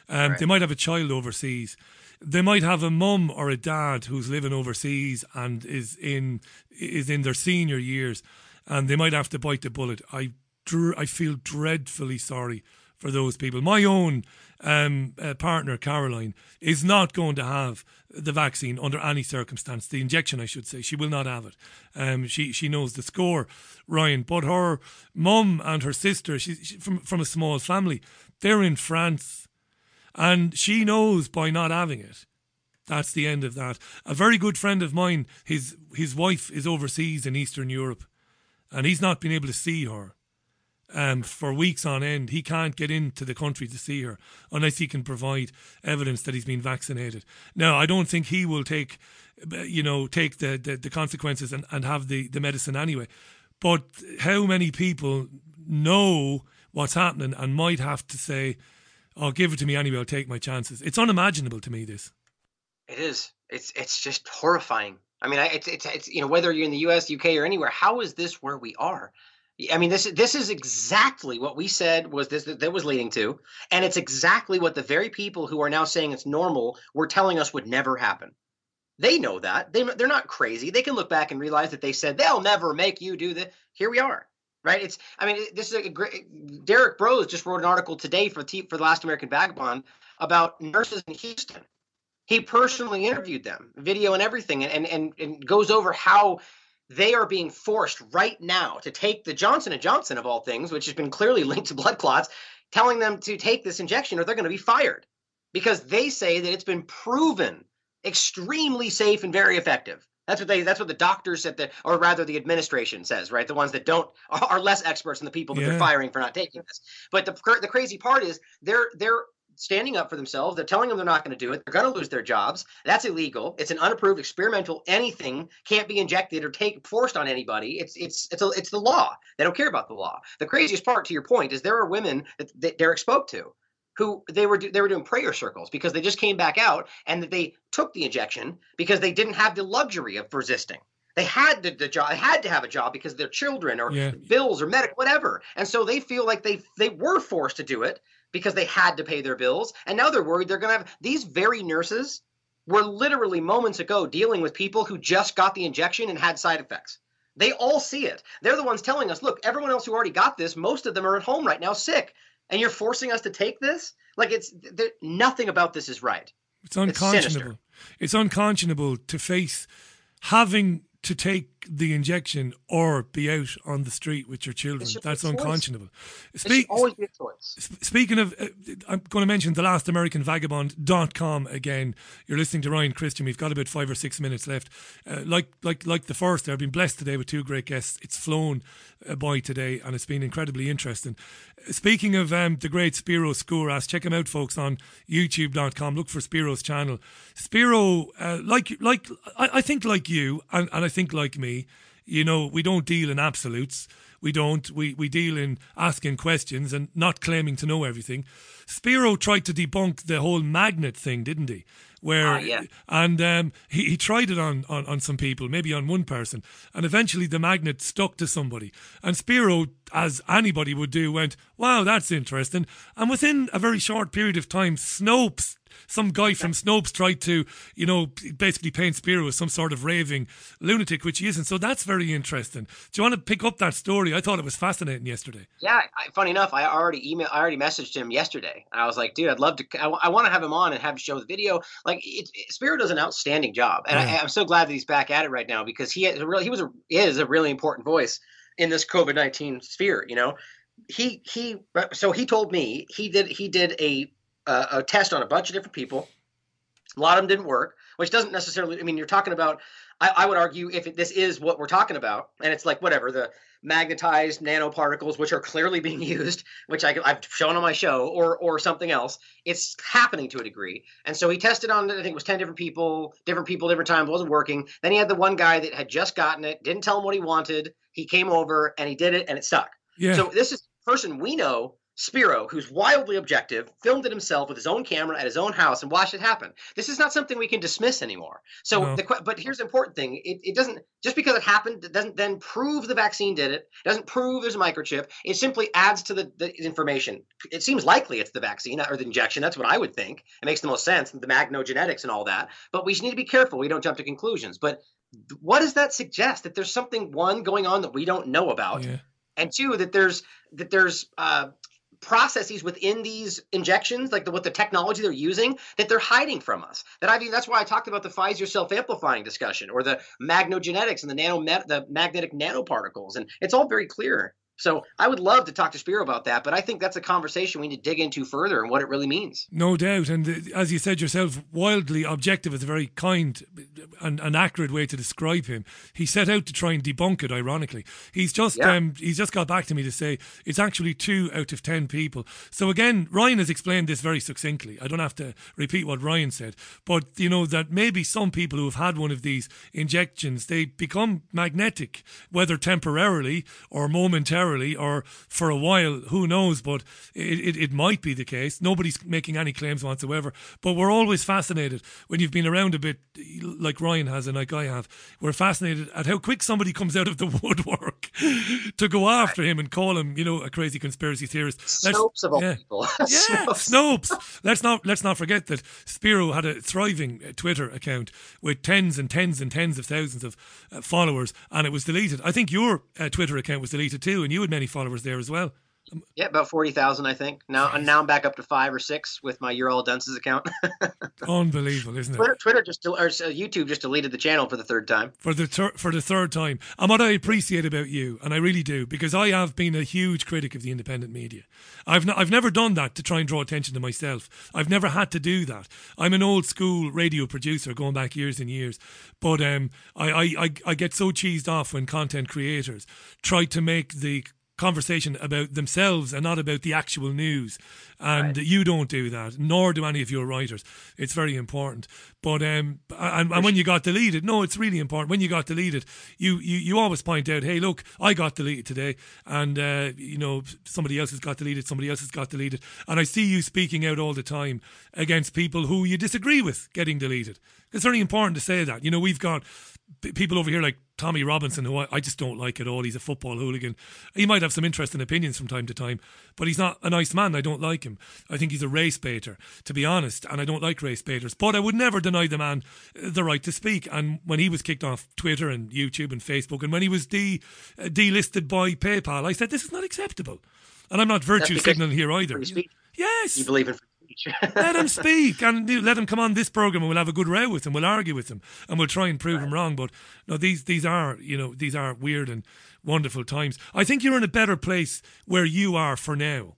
Um, Right. They might have a child overseas. They might have a mum or a dad who's living overseas and is in is in their senior years, and they might have to bite the bullet. I dr- I feel dreadfully sorry for those people. My own um, uh, partner Caroline is not going to have the vaccine under any circumstance. The injection, I should say, she will not have it. Um, she she knows the score, Ryan. But her mum and her sister, she's she, from from a small family. They're in France and she knows by not having it that's the end of that a very good friend of mine his his wife is overseas in eastern europe and he's not been able to see her um, for weeks on end. He can't get into the country to see her unless he can provide evidence that he's been vaccinated. Now, I don't think he will take, you know, take the, the, the consequences and, and have the, the medicine anyway. But how many people know what's happening and might have to say, "Oh, give it to me anyway. I'll take my chances." It's unimaginable to me. This. It is. It's it's just horrifying. I mean, it's it's it's you know whether you're in the U.S., U.K., or anywhere, how is this where we are? I mean, this this is exactly what we said was this that was leading to, and it's exactly what the very people who are now saying it's normal were telling us would never happen. They know that they they're not crazy. They can look back and realize that they said they'll never make you do this. Here we are, right? It's I mean, this is a great. Derrick Broze just wrote an article today for T, for the Last American Vagabond about nurses in Houston. He personally interviewed them, video and everything, and and and goes over how they are being forced right now to take the Johnson and Johnson of all things, which has been clearly linked to blood clots, telling them to take this injection or they're going to be fired because they say that it's been proven extremely safe and very effective. That's what they. That's what the doctors said. That, or rather, the administration says, right? The ones that don't are less experts than the people that Yeah. they're firing for not taking this. But the the crazy part is they're they're standing up for themselves. They're telling them they're not going to do it. They're going to lose their jobs. That's illegal. It's an unapproved experimental. Anything can't be injected or take forced on anybody. It's it's it's a, it's the law. They don't care about the law. The craziest part, to your point, is there are women that, that Derrick spoke to who they were do, they were doing prayer circles because they just came back out and that they took the injection because they didn't have the luxury of resisting. They had the, the job. They had to have a job because their children or Yeah. bills or medical whatever, and so they feel like they they were forced to do it because they had to pay their bills, and now they're worried they're going to have these very nurses were literally moments ago dealing with people who just got the injection and had side effects. They all see it. They're the ones telling us, look, everyone else who already got this, most of them are at home right now sick, and you're forcing us to take this? Like it's there, nothing about this is right. It's unconscionable. It's, unconscionable to face having to take the injection or be out on the street with your children. That's unconscionable. Speak, always be a choice. Speaking of, uh, I'm going to mention the last American Vagabond.com again. You're listening to Ryan Cristian. We've got about five or six minutes left. Uh, like, like, like the first, I've been blessed today with two great guests. It's flown uh, by today and it's been incredibly interesting. Uh, Speaking of um, the great Spiro Skouras, check him out, folks, on youtube.com. Look for Spiro's channel. Spiro, uh, like, like, I, I think like you and, and I think like me, you know, we don't deal in absolutes. We don't. We, we deal in asking questions and not claiming to know everything. Spiro tried to debunk the whole magnet thing, didn't he? Where Ah, yeah. and um, he, he tried it on, on, on some people, maybe on one person, and eventually the magnet stuck to somebody. And Spiro, as anybody would do, went, "Wow, that's interesting." And within a very short period of time, Snopes, some guy from Snopes, tried to, you know, basically paint Spiro as some sort of raving lunatic, which he isn't. So that's very interesting. Do you want to pick up that story? I thought it was fascinating yesterday. Yeah, I, funny enough, I already email, I already messaged him yesterday. I was like, dude, I'd love to. I, want to have him on and have him show the video. Like, it, it, Spiro does an outstanding job, and I, Yeah. I'm so glad that he's back at it right now because he is a really, he was a is a really important voice in this COVID nineteen sphere. You know, he he. So he told me he did he did a a, a test on a bunch of different people. A lot of them didn't work, which doesn't necessarily. I mean, you're talking about. I, I would argue if it, this is what we're talking about, and it's like whatever the magnetized nanoparticles, which are clearly being used, which I, I've shown on my show, or or something else, it's happening to a degree. And so he tested on, I think it was ten different people, different people, different times, wasn't working. Then he had the one guy that had just gotten it, didn't tell him what he wanted. He came over and he did it, and it stuck. Yeah. So this is a person we know, Spiro, who's wildly objective, filmed it himself with his own camera at his own house and watched it happen. This is not something we can dismiss anymore. So, No. the but here's the important thing: it, it doesn't just because it happened, it doesn't then prove the vaccine did it. It doesn't prove there's a microchip. It simply adds to the, the information. It seems likely it's the vaccine or the injection. That's what I would think. It makes the most sense. The magnogenetics and all that. But we just need to be careful. We don't jump to conclusions. But what does that suggest? That there's something one going on that we don't know about Yeah. and two that there's that there's uh, processes within these injections like the, what the technology they're using that they're hiding from us. That i mean that's why i talked about the pfizer self-amplifying discussion or the magnogenetics and the nano the magnetic nanoparticles. And it's all very clear So I would love to talk to Spiro about that, but I think that's a conversation we need to dig into further and what it really means. No doubt. And uh, as you said yourself, wildly objective is a very kind and, and accurate way to describe him. He set out to try and debunk it, ironically. He's just Yeah. um, he's just got back to me to say it's actually two out of ten people. So again, Ryan has explained this very succinctly. I don't have to repeat what Ryan said, but you know that maybe some people who have had one of these injections they become magnetic, whether temporarily or momentarily or for a while. Who knows? But it, it, it might be the case. Nobody's making any claims whatsoever. But we're always fascinated when you've been around a bit, like Ryan has and like I have. We're fascinated at how quick somebody comes out of the woodwork to go after him and call him, you know, a crazy conspiracy theorist. Let's- Snopes of all yeah. people. Yeah, Snopes. Let's not let's not forget that Spiro had a thriving uh, Twitter account with tens and tens and tens of thousands of uh, followers, and it was deleted. I think your uh, Twitter account was deleted too, and you had many followers there as well. Yeah, about forty thousand, I think. Now, and now I'm back up to five or six with my You're All Dunces account. Unbelievable, isn't it? Twitter, Twitter just del- or uh, YouTube just deleted the channel for the third time. for the thir- for the third time. And what I appreciate about you, and I really do, because I have been a huge critic of the independent media. I've n- I've never done that to try and draw attention to myself. I've never had to do that. I'm an old school radio producer going back years and years, but um, I I, I, I get so cheesed off when content creators try to make the conversation about themselves and not about the actual news. And you don't do that, nor do any of your writers. It's very important. But um, and, and when you got deleted, no, it's really important. When you got deleted, you you, you always point out, hey, look, I got deleted today, and uh, you know somebody else has got deleted, somebody else has got deleted, and I see you speaking out all the time against people who you disagree with getting deleted. It's very important to say that. You know, we've got people over here like Tommy Robinson, who I, I just don't like at all. He's a football hooligan. He might have some interesting opinions from time to time, but he's not a nice man. I don't like him. I think he's a race baiter, to be honest, and I don't like race baiters. But I would never deny the man the right to speak. And when he was kicked off Twitter and YouTube and Facebook, and when he was de uh, delisted by PayPal, I said this is not acceptable. And I'm not virtue signaling here either. Yes. You believe in speech. let him speak and let him come on this program and we'll have a good row with him. We'll argue with him and we'll try and prove him wrong. But no, these these are you know these are weird and wonderful times. I think you're in a better place where you are for now.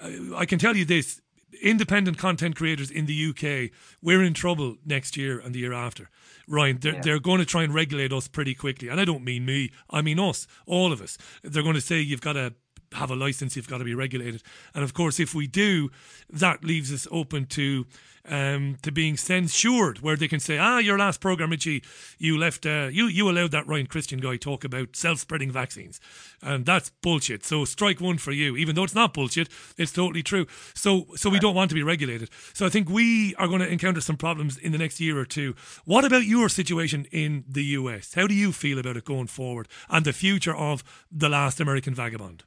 Uh, I can tell you this: independent content creators in the UK, we're in trouble next year and the year after. Ryan, they're, Yeah. they're going to try and regulate us pretty quickly. And I don't mean me, I mean us, all of us. They're going to say you've got to have a license, you've got to be regulated. And of course, if we do, that leaves us open to um, to being censured, where they can say, "Ah, your last program, Richie, you left, uh, you you allowed that Ryan Cristian guy talk about self-spreading vaccines, and that's bullshit." So strike one for you, even though it's not bullshit, it's totally true. So so we don't want to be regulated. So I think we are going to encounter some problems in the next year or two. What about your situation in the US? How do you feel about it going forward and the future of the last American vagabond?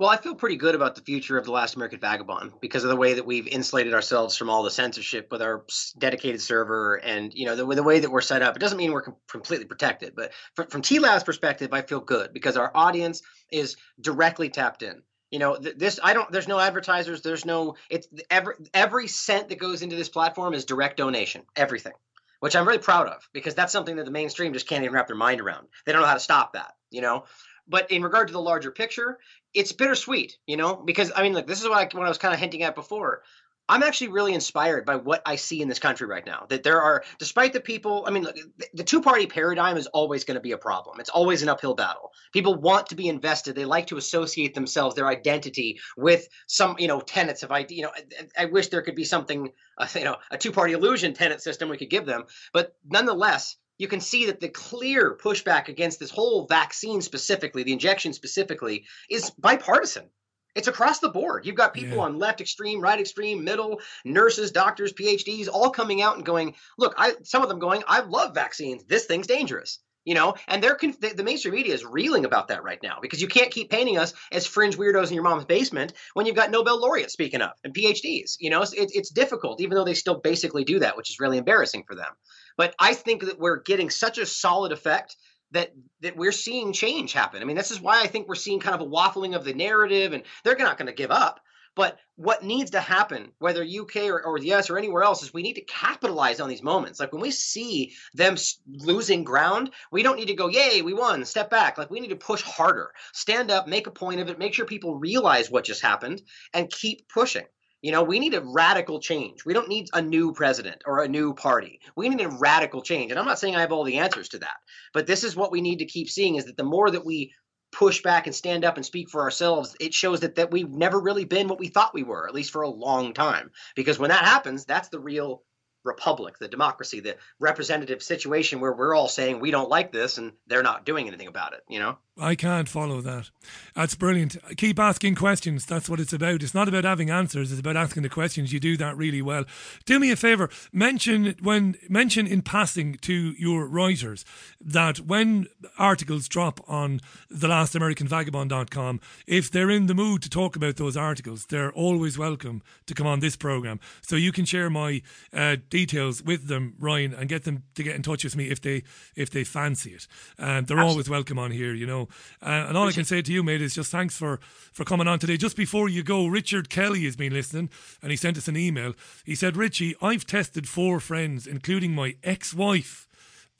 Well, I feel pretty good about the future of The Last American Vagabond because of the way that we've insulated ourselves from all the censorship with our dedicated server and, you know, the, the way that we're set up. It doesn't mean we're com- completely protected, but from, from TLAV's perspective, I feel good because our audience is directly tapped in. You know, th- this I don't. There's no advertisers. There's no. It's every every cent that goes into this platform is direct donation. Everything, which I'm really proud of because that's something that the mainstream just can't even wrap their mind around. They don't know how to stop that. You know, but in regard to the larger picture, it's bittersweet, you know, because I mean, look, this is what I, what I was kind of hinting at before. I'm actually really inspired by what I see in this country right now. That there are, despite the people, I mean, look, the, two party paradigm is always going to be a problem. It's always an uphill battle. People want to be invested. They like to associate themselves, their identity, with some, you know, tenets of idea. You know, I, I wish there could be something, uh, you know, a two party illusion tenet system we could give them. But nonetheless, you can see that the clear pushback against this whole vaccine specifically, the injection specifically, is bipartisan. It's across the board. You've got people on left extreme, right extreme, middle, nurses, doctors, PhDs, all coming out and going, "Look, I." Some of them going, "I love vaccines. This thing's dangerous." You know, and they're conf- the, the mainstream media is reeling about that right now because you can't keep painting us as fringe weirdos in your mom's basement when you've got Nobel laureates speaking up and PhDs. You know, it's it's difficult, even though they still basically do that, which is really embarrassing for them. But I think that we're getting such a solid effect that that we're seeing change happen. I mean, this is why I think we're seeing kind of a waffling of the narrative, and they're not going to give up. But what needs to happen, whether UK or, or the US or anywhere else, is we need to capitalize on these moments. Like when we see them losing ground, we don't need to go, yay, we won, step back. Like we need to push harder, stand up, make a point of it, make sure people realize what just happened, and keep pushing. You know, we need a radical change. We don't need a new president or a new party. We need a radical change. And I'm not saying I have all the answers to that, but this is what we need to keep seeing is that the more that we push back and stand up and speak for ourselves, it shows that that we've never really been what we thought we were, at least for a long time. Because when that happens, that's the real republic, the democracy, the representative situation where we're all saying we don't like this and they're not doing anything about it, you know? I can't follow that. That's brilliant. Keep asking questions. That's what it's about. It's not about having answers. It's about asking the questions. You do that really well. Do me a favor. Mention when mention in passing to your writers that when articles drop on thelastamericanvagabond.com, if they're in the mood to talk about those articles, they're always welcome to come on this program. So you can share my uh, details with them, Ryan, and get them to get in touch with me if they if they fancy it. And they're Absolutely. always welcome on here. You know. Uh, and all I can say to you, mate, is just thanks for, for coming on today. Just before you go, Richard Kelly has been listening and he sent us an email. He said, Richie, I've tested four friends, including my ex wife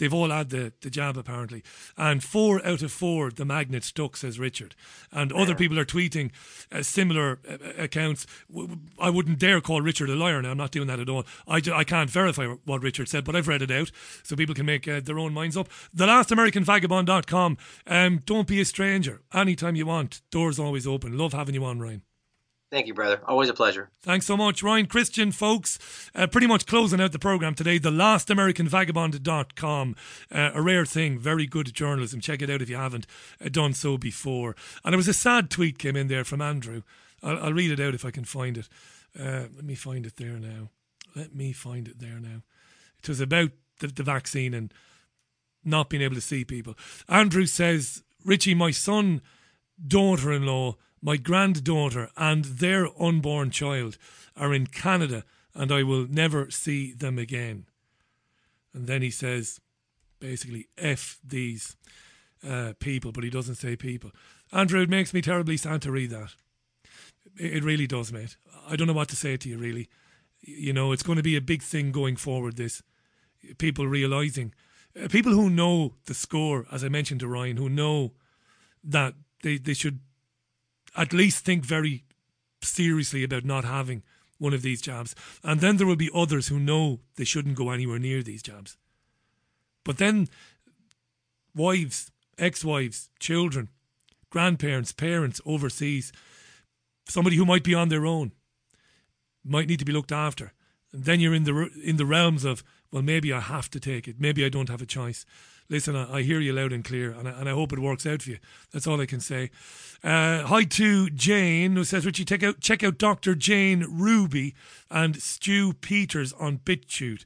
They've all had the, the jab apparently. And four out of four, the magnet stuck, says Richard. And other people are tweeting uh, similar uh, uh accounts. I wouldn't dare call Richard a liar now. I'm not doing that at all. I, I can't verify what Richard said, but I've read it out so people can make uh, their own minds up. TheLastAmericanVagabond.com. Um, don't be a stranger. Anytime you want, doors always open. Love having you on, Ryan. Thank you, brother. Always a pleasure. Thanks so much, Ryan Cristian, folks. Uh, pretty much closing out the program today. The lastamericanvagabond.com. Uh, a rare thing. Very good journalism. Check it out if you haven't uh, done so before. And there was a sad tweet came in there from Andrew. I'll, I'll read it out if I can find it. Uh, let me find it there now. Let me find it there now. It was about the, the vaccine and not being able to see people. Andrew says, Richie, my son, daughter in law, my granddaughter and their unborn child are in Canada and I will never see them again. And then he says, basically, F these uh, people, but he doesn't say people. Andrew, it makes me terribly sad to read that. It really does, mate. I don't know what to say to you, really. You know, it's going to be a big thing going forward, this. People realising. Uh, people who know the score, as I mentioned to Ryan, who know that they, they should at least think very seriously about not having one of these jobs. And then there will be others who know they shouldn't go anywhere near these jobs. But then wives, ex wives, children, grandparents, parents overseas, somebody who might be on their own, might need to be looked after. And then you're in the in the realms of well, maybe I have to take it. Maybe I don't have a choice listen, I, I, hear you loud and clear, and I, and I hope it works out for you. That's all I can say. Uh, hi to Jane, who says, Richie, check out, check out Dr. Jane Ruby and Stu Peters on BitChute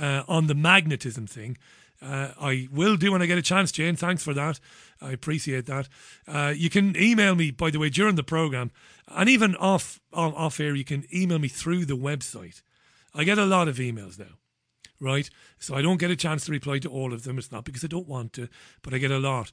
uh, on the magnetism thing. Uh, I will do when I get a chance, Jane. Thanks for that. I appreciate that. Uh, you can email me, by the way, during the program, and even off off air. You can email me through the website. I get a lot of emails now right? So I don't get a chance to reply to all of them. It's not because I don't want to, but I get a lot.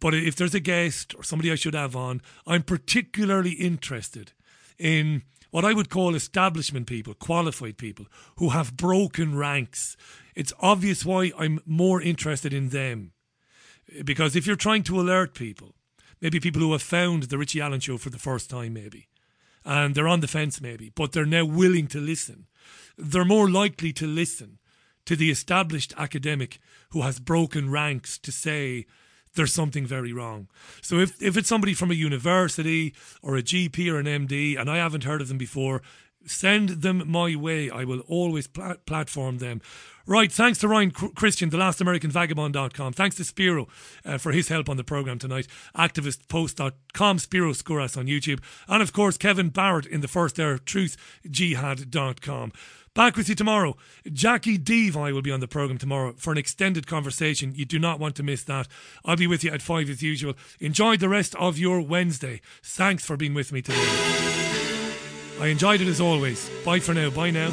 But if there's a guest or somebody I should have on, I'm particularly interested in what I would call establishment people, qualified people who have broken ranks. It's obvious why I'm more interested in them. Because if you're trying to alert people, maybe people who have found the Richie Allen show for the first time, maybe, and they're on the fence, maybe, but they're now willing to listen, they're more likely to listen to the established academic who has broken ranks to say there's something very wrong. So if, if it's somebody from a university or a GP or an MD and I haven't heard of them before, send them my way. I will always pl- platform them. Right, thanks to Ryan Cristian, the last American Vagabond.com. Thanks to Spiro uh, for his help on the programme tonight. Activistpost.com, Spiro Skouras on YouTube. And of course, Kevin Barrett in the first hour, truthjihad.com. Back with you tomorrow. Jackie Devi will be on the programme tomorrow for an extended conversation. You do not want to miss that. I'll be with you at 5 as usual. Enjoy the rest of your Wednesday. Thanks for being with me today. I enjoyed it as always. Bye for now. Bye now.